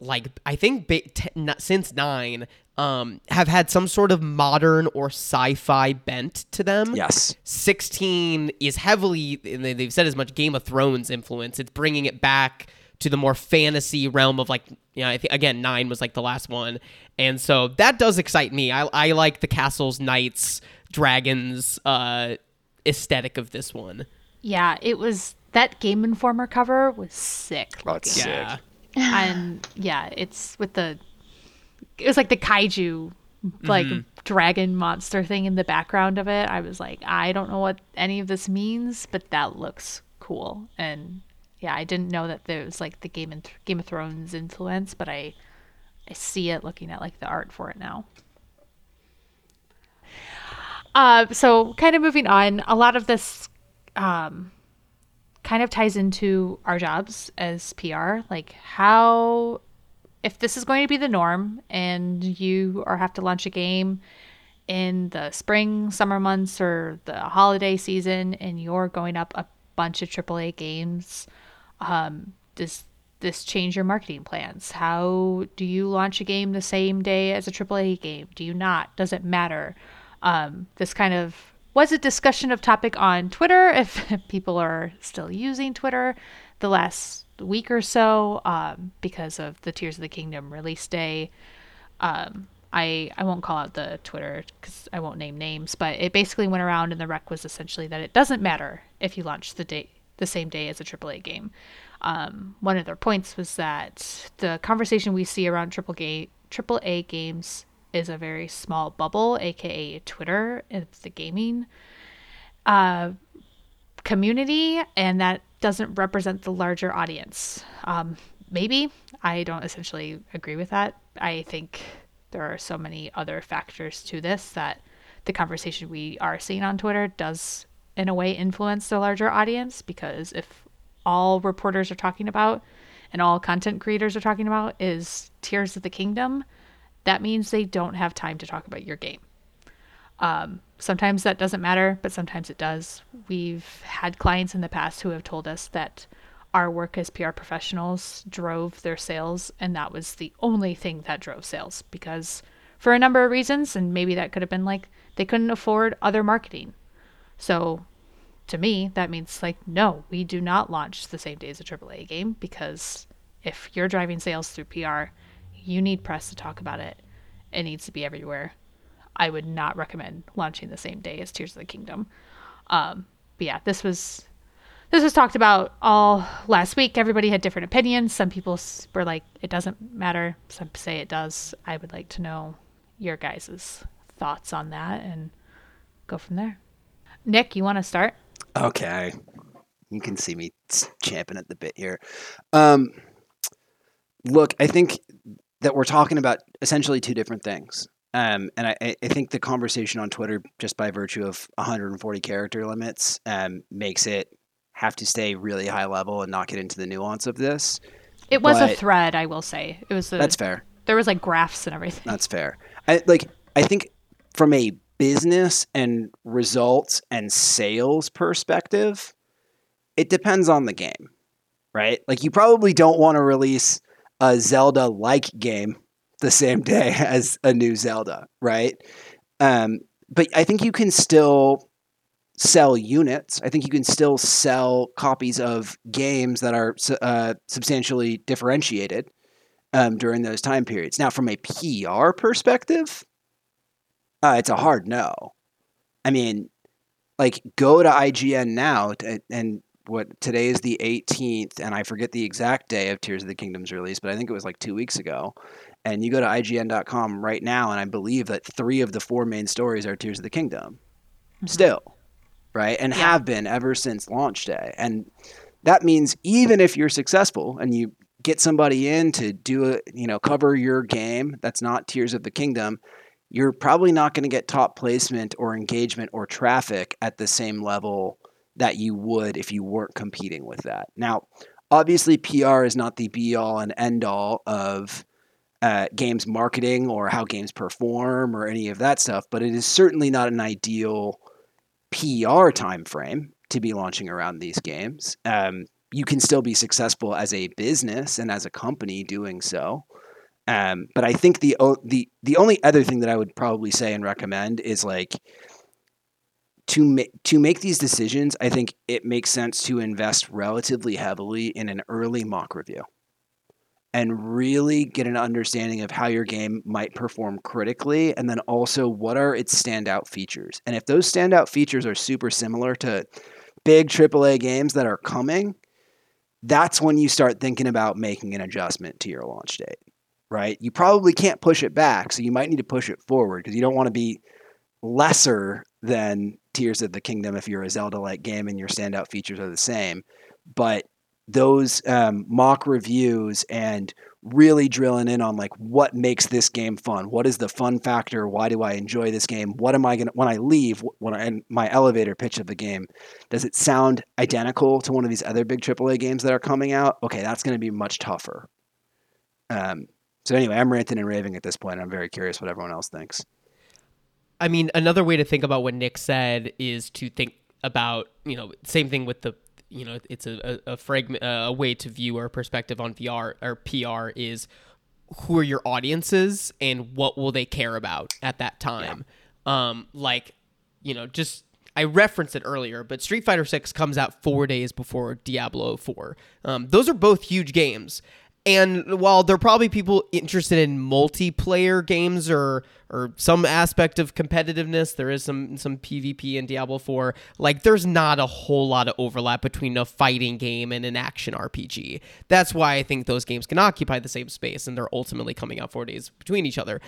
like I think ba- t- n- since nine, um, have had some sort of modern or sci-fi bent to them. Yes. 16 is heavily and they've said as much Game of Thrones influence. It's bringing it back to the more fantasy realm of like you know I think again 9 was like the last one. And so that does excite me. I I like the castles, knights, dragons uh aesthetic of this one. Yeah, it was that Game Informer cover was sick. Oh, it's sick. Yeah. and yeah, it's with the it was like the kaiju like dragon monster thing in the background of it. I was like, I don't know what any of this means, but that looks cool. And yeah, I didn't know that there was like the Game Game of Thrones influence, but I I see it looking at like the art for it now. Uh, so kind of moving on, a lot of this um, kind of ties into our jobs as PR. Like how, if this is going to be the norm and you are have to launch a game in the spring, summer months, or the holiday season, and you're going up a bunch of AAA games, um, does this change your marketing plans? How do you launch a game the same day as a AAA game? Do you not? Does it matter? Um, this kind of was a discussion of topic on Twitter, if people are still using Twitter, the last week or so, um, because of the Tears of the Kingdom release day. Um, I I won't call out the Twitter because I won't name names, but it basically went around, and the rec was essentially that it doesn't matter if you launch the day the same day as a AAA game. Um, one of their points was that the conversation we see around triple ga- AAA games is a very small bubble, aka Twitter. It's the gaming uh, community, and that doesn't represent the larger audience. Um, maybe I don't essentially agree with that. I think there are so many other factors to this that the conversation we are seeing on Twitter does, in a way, influence the larger audience because if all reporters are talking about and all content creators are talking about is Tears of the Kingdom, that means they don't have time to talk about your game. Um, sometimes that doesn't matter, but sometimes it does. We've had clients in the past who have told us that our work as PR professionals drove their sales, and that was the only thing that drove sales because, for a number of reasons, and maybe that could have been like they couldn't afford other marketing. So, to me, that means like, no, we do not launch the same day as a AAA game because if you're driving sales through PR, you need press to talk about it. It needs to be everywhere. I would not recommend launching the same day as Tears of the Kingdom. Um, but yeah, this was this was talked about all last week. Everybody had different opinions. Some people were like, it doesn't matter. Some say it does. I would like to know your guys' thoughts on that and go from there. Nick, you want to start? Okay. You can see me champing at the bit here. Um, look, I think that we're talking about essentially two different things. Um, and I, I think the conversation on Twitter, just by virtue of 140 character limits, um, makes it have to stay really high level and not get into the nuance of this. It was a thread, I will say. It was a, That's fair. there was like graphs and everything. That's fair. I like I think from a business and results and sales perspective, it depends on the game. Right? Like you probably don't want to release a Zelda like game the same day as a new Zelda, right? Um, but I think you can still sell units. I think you can still sell copies of games that are uh, substantially differentiated um, during those time periods. Now, from a PR perspective, uh, it's a hard no. I mean, like go to IGN now, and what today is the 18th, and I forget the exact day of Tears of the Kingdom's release, but I think it was like two weeks ago. And you go to IGN.com right now, and I believe that three of the four main stories are Tears of the Kingdom, still, right? And Yeah. have been ever since launch day. And that means even if you're successful and you get somebody in to do a you know cover your game that's not Tears of the Kingdom, you're probably not going to get top placement or engagement or traffic at the same level that you would if you weren't competing with that. Now, obviously, PR is not the be all and end all of uh, games marketing or how games perform or any of that stuff, but it is certainly not an ideal PR time frame to be launching around these games. Um, you can still be successful as a business and as a company doing so. Um, but I think the o- the the only other thing that I would probably say and recommend is like to make to make these decisions. I think it makes sense to invest relatively heavily in an early mock review and really get an understanding of how your game might perform critically and then also what are its standout features. And if those standout features are super similar to big AAA games that are coming, that's when you start thinking about making an adjustment to your launch date, right? You probably can't push it back, so you might need to push it forward because you don't want to be lesser than Tears of the Kingdom if you're a Zelda like game and your standout features are the same. But those um, mock reviews and really drilling in on like what makes this game fun? What is the fun factor? Why do i enjoy this game? What am i going to when i leave when I, and my elevator pitch of the game does it sound identical to one of these other big aaa games that are coming out? Okay that's going to be much tougher. Um, so anyway i'm ranting and raving at this point i'm very curious what everyone else thinks I mean, another way to think about what Nick said is to think about, you know, same thing with the, you know, it's a, a, a fragment, a way to view our perspective on VR or PR is who are your audiences and what will they care about at that time. Um, like, you know, just I referenced it earlier, but Street Fighter Six comes out four days before Diablo Four. Um, those are both huge games, and while there are probably people interested in multiplayer games or or some aspect of competitiveness, there is some some PvP in Diablo 4. Like there's not a whole lot of overlap between a fighting game and an action RPG. That's why I think those games can occupy the same space and they're ultimately coming out 4 days between each other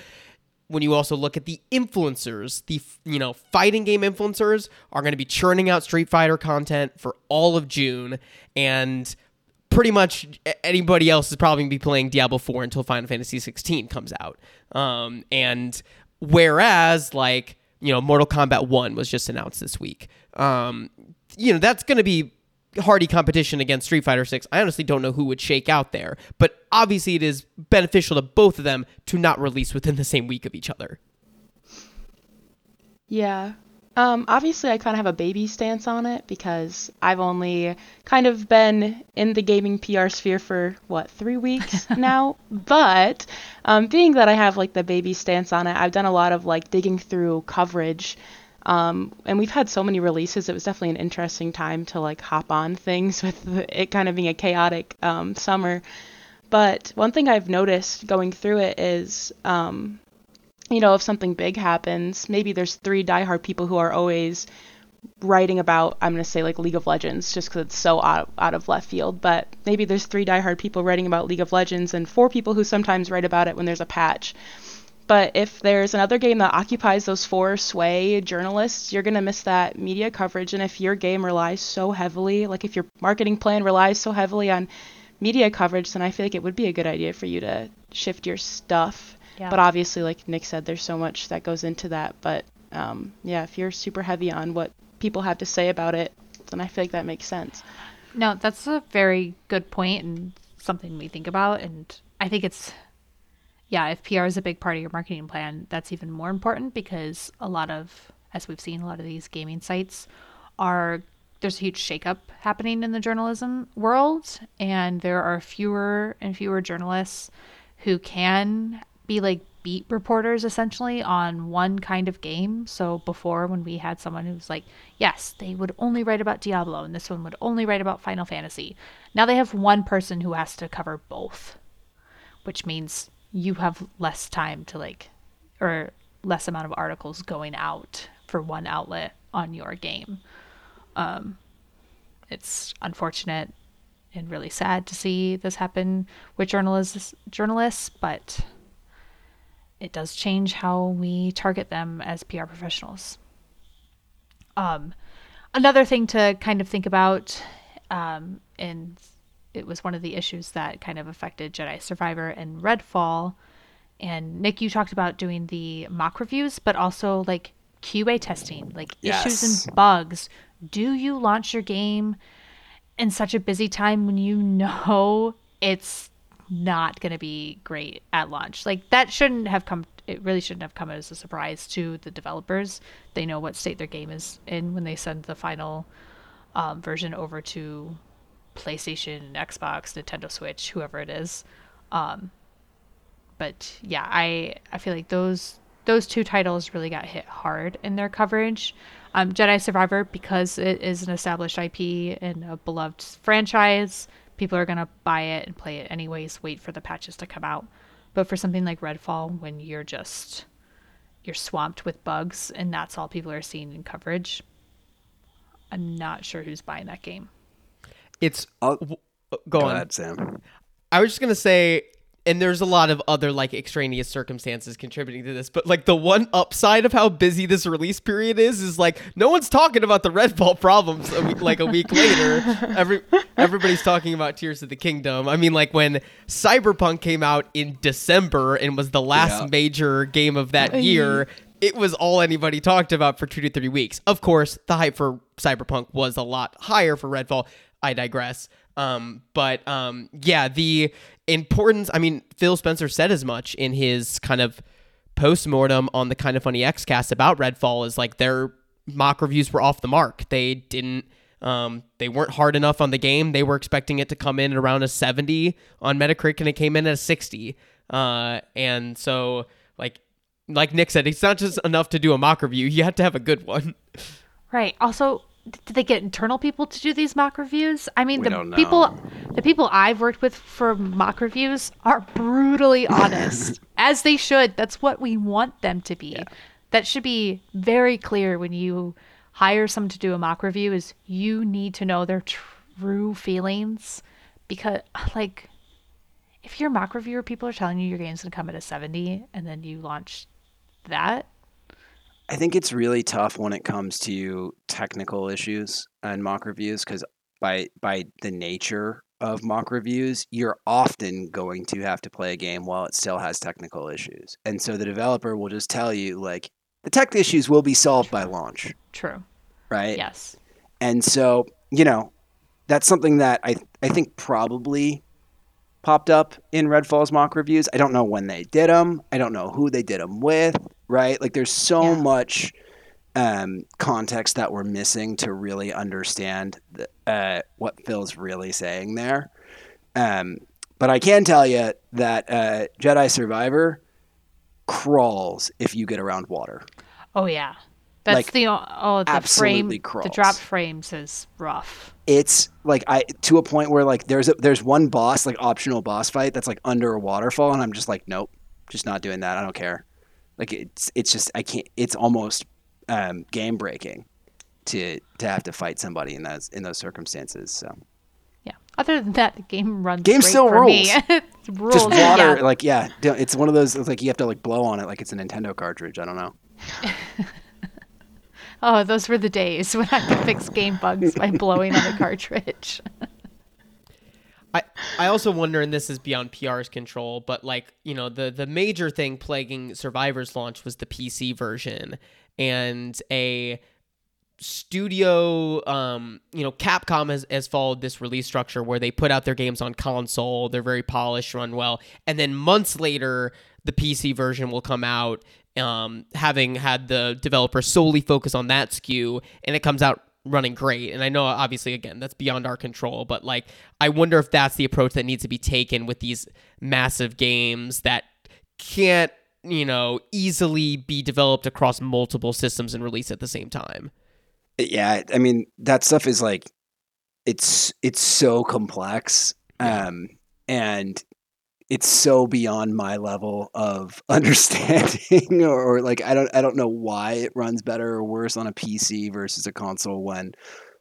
when you also look at the influencers, the you know fighting game influencers are going to be churning out Street Fighter content for all of June, and pretty much anybody else is probably going to be playing Diablo 4 until Final Fantasy 16 comes out. Um, and whereas like you know Mortal Kombat 1 was just announced this week, um, you know that's going to be hardy competition against Street Fighter 6. I honestly don't know who would shake out there, but obviously it is beneficial to both of them to not release within the same week of each other. Yeah. Um, obviously, I kind of have a baby stance on it because I've only kind of been in the gaming PR sphere for what three weeks now. But um, being that I have like the baby stance on it, I've done a lot of like digging through coverage um, and we've had so many releases. It was definitely an interesting time to like hop on things with it kind of being a chaotic um, summer. But one thing I've noticed going through it is, um, you know, if something big happens, maybe there's three diehard people who are always writing about, I'm going to say like League of Legends, just because it's so out, out of left field. But maybe there's three diehard people writing about League of Legends and four people who sometimes write about it when there's a patch. But if there's another game that occupies those four sway journalists, you're going to miss that media coverage. And if your game relies so heavily, like if your marketing plan relies so heavily on media coverage, then I feel like it would be a good idea for you to shift your stuff. Yeah. But obviously, like Nick said, there's so much that goes into that. But um, yeah, if you're super heavy on what people have to say about it, then I feel like that makes sense. No, that's a very good point and something we think about. And I think it's yeah, if PR is a big part of your marketing plan, that's even more important because a lot of, as we've seen, a lot of these gaming sites are there's a huge shakeup happening in the journalism world, and there are fewer and fewer journalists who can be like beat reporters essentially on one kind of game. So before, when we had someone who's like, yes, they would only write about Diablo, and this one would only write about Final Fantasy. Now they have one person who has to cover both, which means you have less time to like or less amount of articles going out for one outlet on your game. Um, it's unfortunate and really sad to see this happen with journalists journalists, but it does change how we target them as PR professionals. Um, another thing to kind of think about, um, and it was one of the issues that kind of affected Jedi Survivor and Redfall. And Nick, you talked about doing the mock reviews, but also like QA testing, like issues and bugs. Do you launch your game in such a busy time when you know it's not going to be great at launch? Like that shouldn't have come. It really shouldn't have come as a surprise to the developers. They know what state their game is in when they send the final um, version over to PlayStation, Xbox, Nintendo Switch, whoever it is. Um, but yeah, I I feel like those those two titles really got hit hard in their coverage. Um, Jedi Survivor because it is an established IP and a beloved franchise, people are gonna buy it and play it anyways. Wait for the patches to come out. But for something like Redfall, when you're just you're swamped with bugs and that's all people are seeing in coverage, I'm not sure who's buying that game. It's I'll- w- uh, go, Go on. ahead, Sam. I was just gonna say, and there's a lot of other like extraneous circumstances contributing to this, but like the one upside of how busy this release period is is like no one's talking about the red Redfall problems a week, like a week later. Every everybody's talking about Tears of the Kingdom. I mean, like when Cyberpunk came out in December and was the last Yeah. major game of that year. It was all anybody talked about for two to three weeks. Of course, the hype for Cyberpunk was a lot higher for Redfall. I digress. Um, but um, yeah, the importance. I mean, Phil Spencer said as much in his kind of post-mortem on the Kinda Funny Xcast about Redfall. Is like their mock reviews were off the mark. They didn't. Um, they weren't hard enough on the game. They were expecting it to come in at around a 70 on Metacritic, and it came in at a 60. Uh, and so like like Nick said, it's not just enough to do a mock review. You have to have a good one. Right. Also, did they get internal people to do these mock reviews? I mean, We the people the people I've worked with for mock reviews are brutally honest, as they should. That's what we want them to be. That should be very clear when you hire someone to do a mock review is you need to know their true feelings because like if your mock reviewer people are telling you your game's going to come at a 70 and then you launch that I think it's really tough when it comes to technical issues and mock reviews because by by the nature of mock reviews, you're often going to have to play a game while it still has technical issues. And so the developer will just tell you like the tech issues will be solved by launch, true. right? Yes. And so, you know, that's something that I I think probably popped up in Redfall's mock reviews. I don't know when they did them. I don't know who they did them with, right? Like there's so Yeah. much um, context that we're missing to really understand the, uh, what Phil's really saying there. Um, but I can tell you that uh, Jedi Survivor crawls if you get around water. Oh yeah, that's Like, the oh the absolutely frame. crawls. The drop frames is rough. It's like I to a point where like there's a, there's one boss like optional boss fight that's like under a waterfall and I'm just like nope just not doing that I don't care like it's it's just I can't it's almost um, game breaking to to have to fight somebody in those in those circumstances so Yeah. Other than that, the game runs. Game great still for me. rules. Rules. just water Yeah. like yeah it's one of those it's like you have to like blow on it like it's a Nintendo cartridge I don't know Oh, those were the days when I could fix game bugs by blowing on a cartridge. I, I also wonder, and this is beyond PR's control, but like you know, the the major thing plaguing Survivor's launch was the PC version, and a studio, um, you know, Capcom has, has followed this release structure where they put out their games on console, they're very polished, run well, and then months later, the PC version will come out, um, having had the developer solely focus on that SKU, and it comes out running great. And I know, obviously, again, that's beyond our control, but like, I wonder if that's the approach that needs to be taken with these massive games that can't, you know, easily be developed across multiple systems and released at the same time. yeah i mean that stuff is like it's it's so complex Yeah. um and it's so beyond my level of understanding or, or like i don't i don't know why it runs better or worse on a pc versus a console when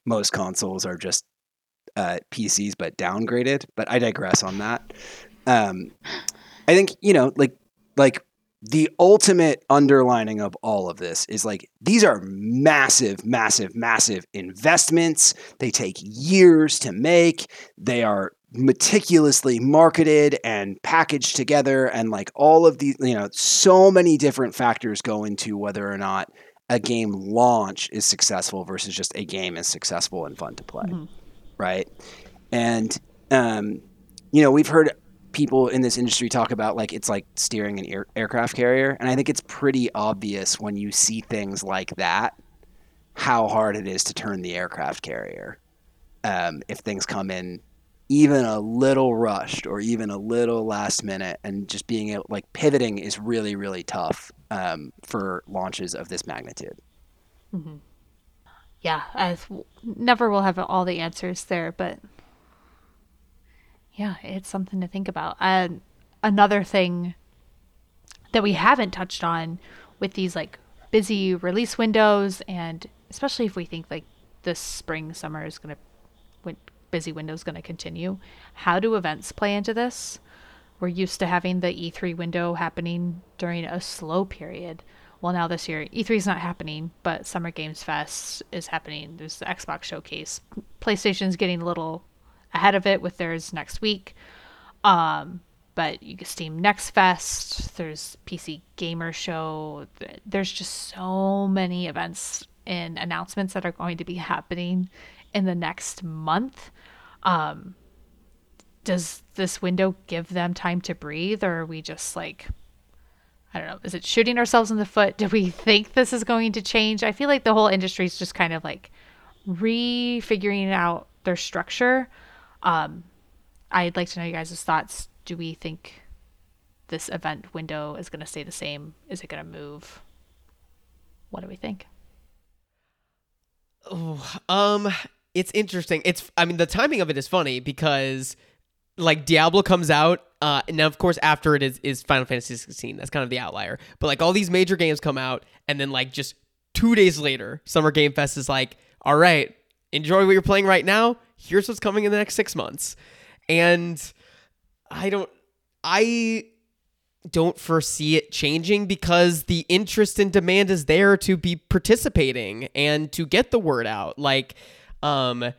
most consoles are just uh, pcs but downgraded but i digress on that um i think you know like like the ultimate underlining of all of this is like these are massive, massive, massive investments. They take years to make. They are meticulously marketed and packaged together. And like all of these, you know, so many different factors go into whether or not a game launch is successful versus just a game is successful and fun to play. Right. And, um, you know, we've heard people in this industry talk about like it's like steering an air- aircraft carrier and i think it's pretty obvious when you see things like that how hard it is to turn the aircraft carrier um, if things come in even a little rushed or even a little last minute, and just being able, like pivoting is really really tough um, for launches of this magnitude. mm-hmm. yeah, I th- never will have all the answers there, but yeah, it's something to think about. And another thing that we haven't touched on with these like busy release windows, and especially if we think like this spring summer is gonna win- busy window is gonna continue, how do events play into this? We're used to having the E3 window happening during a slow period. Well, now this year, E3 is not happening, but Summer Games Fest is happening. There's the Xbox showcase. PlayStation's getting a little ahead of it with theirs next week. Um, but you get Steam Next Fest. There's PC Gamer Show. There's just so many events and announcements that are going to be happening in the next month. Um, does this window give them time to breathe, or are we just like I don't know. Is it shooting ourselves in the foot? Do we think this is going to change? I feel like the whole industry is just kind of like refiguring out their structure. Um, I'd like to know you guys' thoughts. Do we think this event window is going to stay the same? Is it going to move? What do we think? Oh, Um, it's interesting. It's I mean the timing of it is funny because like Diablo comes out, uh, and now of course after it is is Final Fantasy 16. That's kind of the outlier. But like all these major games come out, and then like just two days later, Summer Game Fest is like, all right, enjoy what you're playing right now. Here's what's coming in the next six months, and I don't, I don't foresee it changing because the interest and demand is there to be participating and to get the word out. Like, um,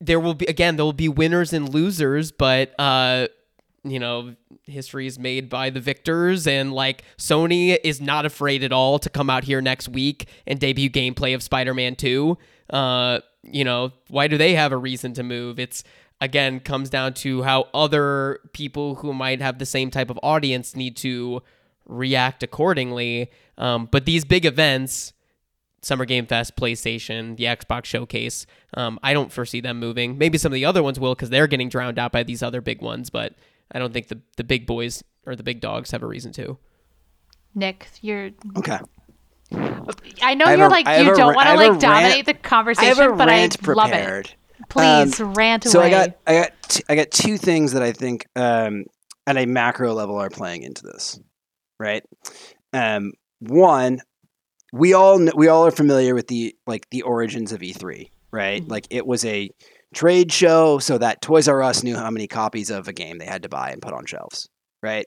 there will be again, there will be winners and losers, but uh, you know, history is made by the victors, and like Sony is not afraid at all to come out here next week and debut gameplay of Spider-Man Two. Uh, you know, why do they have a reason to move? It's again comes down to how other people who might have the same type of audience need to react accordingly. Um, but these big events, Summer Game Fest, PlayStation, the Xbox Showcase, um, I don't foresee them moving. Maybe some of the other ones will because they're getting drowned out by these other big ones, but I don't think the, the big boys or the big dogs have a reason to. Nick, you're. Okay. I know I you're a- like I you don't want to like dominate rant- the I have conversation, a but I rant love it. prepared. Please Um, rant away. So I got I got t- I got two things that I think um, at a macro level are playing into this, right? Um, one, we all we all are familiar with the like the origins of E3, right? Mhm. Like it was a trade show, so that Toys R Us knew how many copies of a game they had to buy and put on shelves, right?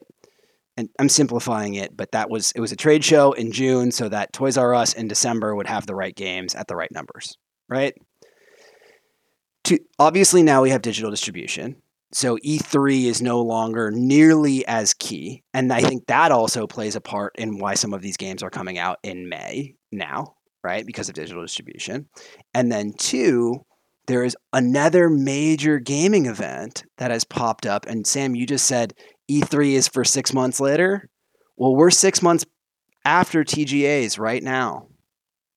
And I'm simplifying it, but that was it was a trade show in June, so that Toys R Us in December would have the right games at the right numbers, right? to obviously now we have digital distribution. So E3 is no longer nearly as key. And I think that also plays a part in why some of these games are coming out in May now, right? Because of digital distribution. And then two, there is another major gaming event that has popped up. And Sam, you just said E3 is for six months later. Well, we're six months after TGAs right now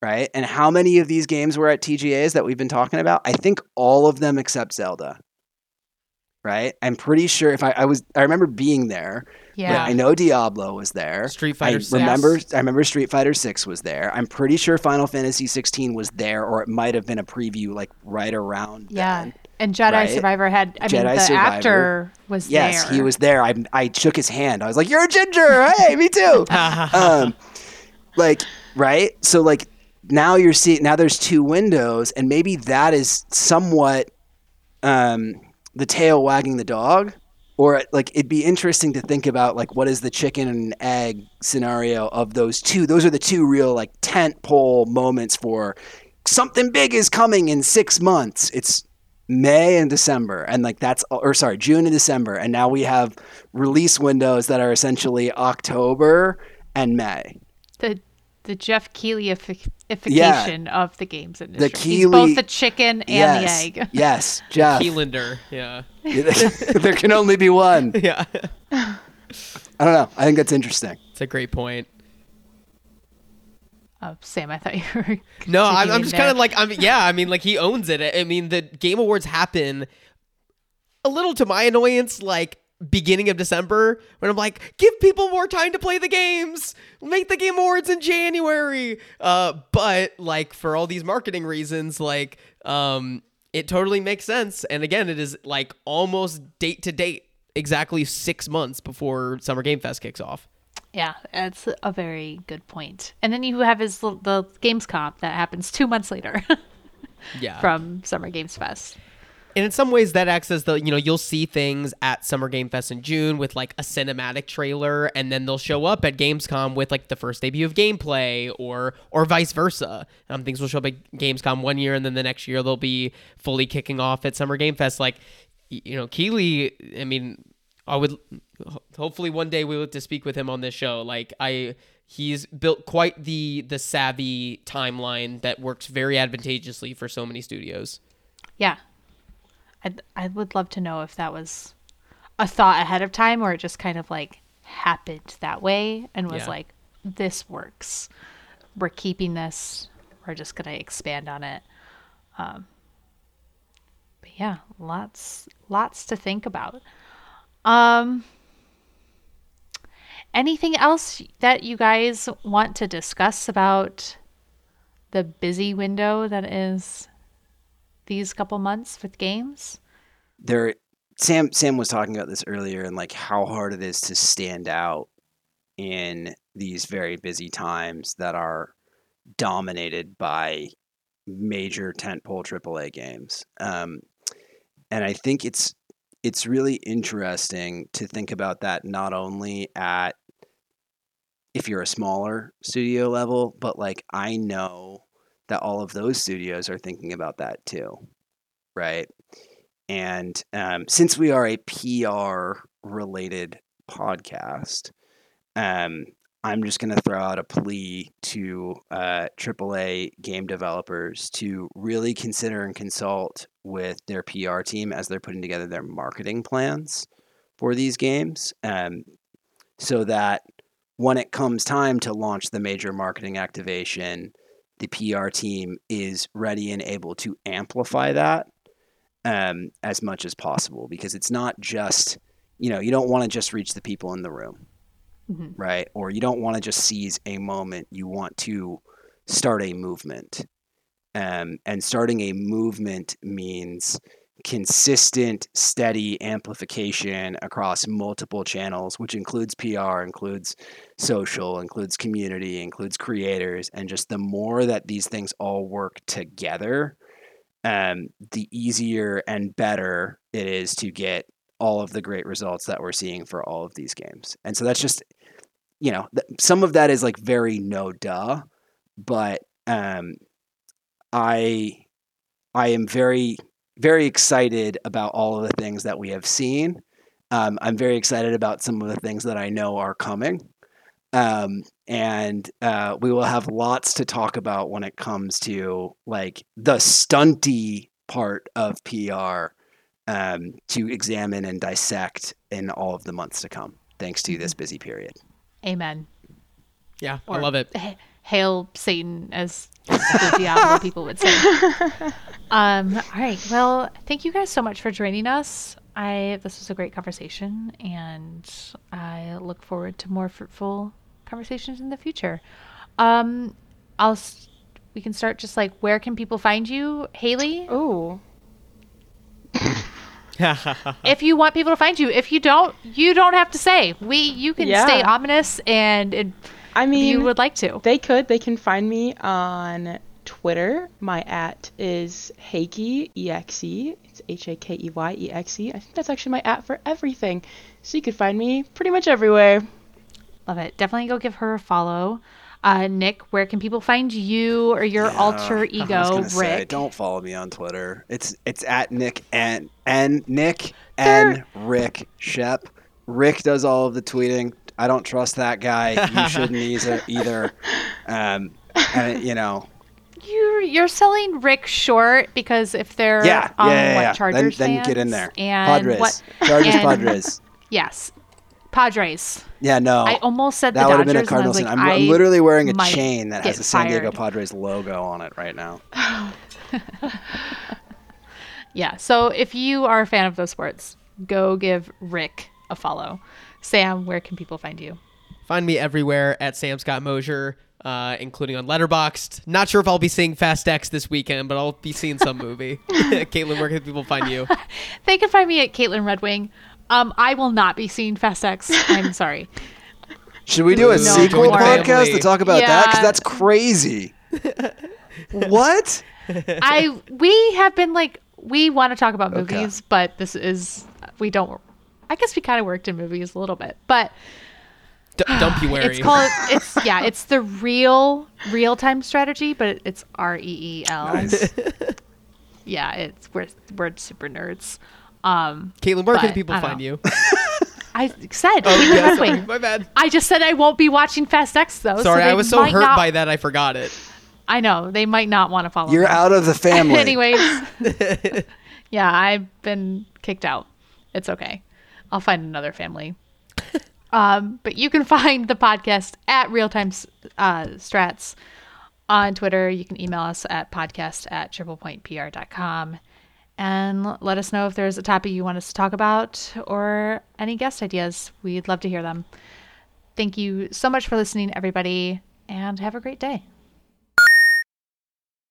right? And how many of these games were at TGAs that we've been talking about? I think all of them except Zelda. Right? I'm pretty sure if I, I was I remember being there. yeah. I know Diablo was there. Street I Fighter Six. remember I remember Street Fighter 6 was there. I'm pretty sure Final Fantasy 16 was there or it might have been a preview like right around Yeah. then. And Jedi right? Survivor had. I mean, Jedi the Survivor. actor was Yes, there. he was there. I I shook his hand. I was like, "You're a ginger." Hey, me too. um, like right so like now you're seeing now there's two windows and maybe that is somewhat um, the tail wagging the dog? Or like it'd be interesting to think about like what is the chicken and egg scenario of those two? Those are the two real like tent pole moments for something big is coming in six months. It's may and december and like that's or sorry june and december and now we have release windows that are essentially october and may. The the Geoff Keighleyification Yeah. of the games industry. He's Keighley- both the chicken and yes the egg. yes Geoff Keighlander. Yeah. there can only be one Yeah. i don't know i think that's interesting It's a great point. Oh, Sam, I thought you were. No, I'm, I'm just kind of like I'm. Yeah, I mean, like he owns it. I mean, the Game Awards happen a little to my annoyance, like beginning of December when I'm like, give people more time to play the games, make the game awards in January. Uh, but like for all these marketing reasons, like um, it totally makes sense. And again, it is like almost date to date, exactly six months before Summer Game Fest kicks off. Yeah, that's a very good point. And then you have his the Gamescom that happens two months later Yeah. from Summer Games Fest. And in some ways that acts as the you know you'll see things at summer game fest in june with like a cinematic trailer and then they'll show up at gamescom with like the first debut of gameplay or or vice versa. Um, things will show up at gamescom one year and then the next year they'll be fully kicking off at summer game fest. Like you know Keighley i mean i would hopefully one day we'll get to speak with him on this show. Like i he's built quite the the savvy timeline that works very advantageously for so many studios. Yeah. I'd, I would love to know if that was a thought ahead of time or it just kind of like happened that way and was Yeah. like, this works. We're keeping this. We're just going to expand on it. Um, but yeah, lots, lots to think about. Um, anything else that you guys want to discuss about the busy window that is these couple months with games? there Sam Sam was talking about this earlier and like how hard it is to stand out in these very busy times that are dominated by major tentpole AAA games. Um, and I think it's it's really interesting to think about that not only at if you're a smaller studio level, but like I know that all of those studios are thinking about that too, right? And um, since we are a PR related podcast, um, I'm just going to throw out a plea to uh, AAA game developers to really consider and consult with their PR team as they're putting together their marketing plans for these games, um, so that when it comes time to launch the major marketing activation, the PR team is ready and able to amplify that um, as much as possible because it's not just you know you don't want to just reach the people in the room Mhm. right or you don't want to just seize a moment you want to start a movement um, and starting a movement means consistent steady amplification across multiple channels which includes pr includes social includes community includes creators and just the more that these things all work together um, the easier and better it is to get all of the great results that we're seeing for all of these games. And so that's just, you know, th- some of that is like very no duh, but um, I I am very very excited about all of the things that we have seen. Um, I'm very excited about some of the things that I know are coming. Um, and uh, we will have lots to talk about when it comes to like the stunty part of PR um, to examine and dissect in all of the months to come, thanks to this busy period. Amen. yeah i love it H- Hail Satan, as the Diablo people would say. Um, all right. Well, thank you guys so much for joining us. I this was a great conversation, and I look forward to more fruitful conversations in the future. Um, I'll we can start just like where can people find you, Hailey? Ooh. if you want people to find you. If you don't, you don't have to say. We you can Yeah. stay ominous and, and I if mean, you would like to. They could. They can find me on Twitter. My at is Hakey exe. It's H A K E Y E X E. I think that's actually my at for everything. So you could find me pretty much everywhere. Love it. Definitely go give her a follow. Uh, Nick, where can people find you or your alter I was ego, gonna say, Rick? don't follow me on Twitter. It's it's at Nick and and Nick and Rick Shep. Rick does all of the tweeting. I don't trust that guy. You shouldn't either. either. Um, and you know, You're you're selling Rick short because if they're yeah, um, yeah, yeah. what yeah. Chargers then, then get in there. and Padres, what Chargers, and- Padres. yes, Padres. Yeah, no. I almost said that would have been a Cardinals and thing. I I'm, I'm literally wearing a chain that has get the San Diego fired. Padres logo on it right now. Yeah. So if you are a fan of those sports, go give Rick a follow. Sam, where can people find you? Find me everywhere at Sam Scott Mosher, uh, including on Letterboxd. Not sure if I'll be seeing Fast X this weekend, but I'll be seeing some movie. Kaitlyn, where can people find you? They can find me at Kaitlyn Red Wing. Um, I will not be seeing Fast X. I'm sorry. Should we do a No, sequel join podcast family. to talk about that? Because that's crazy. what? I we have been like we want to talk about Okay. movies, but this is we don't. I guess we kind of worked in movies a little bit, but D- Dumpuary. it's called it's yeah it's the real real time strategy, but it's R E E L. Yeah, it's we're we're super nerds. Um, Kaitlyn, where can people find know. you? I said Oh, yeah, sorry, my bad. I just said I won't be watching Fast X though. Sorry, so I was so hurt not- by that I forgot it. I know they might not want to follow. You're me. out of the family. Anyways, yeah, I've been kicked out. It's okay. I'll find another family. Um, but you can find the podcast at Real Time uh, Strats on Twitter. You can email us at podcast at triplepointpr.com and let us know if there's a topic you want us to talk about or any guest ideas. We'd love to hear them. Thank you so much for listening, everybody, and have a great day.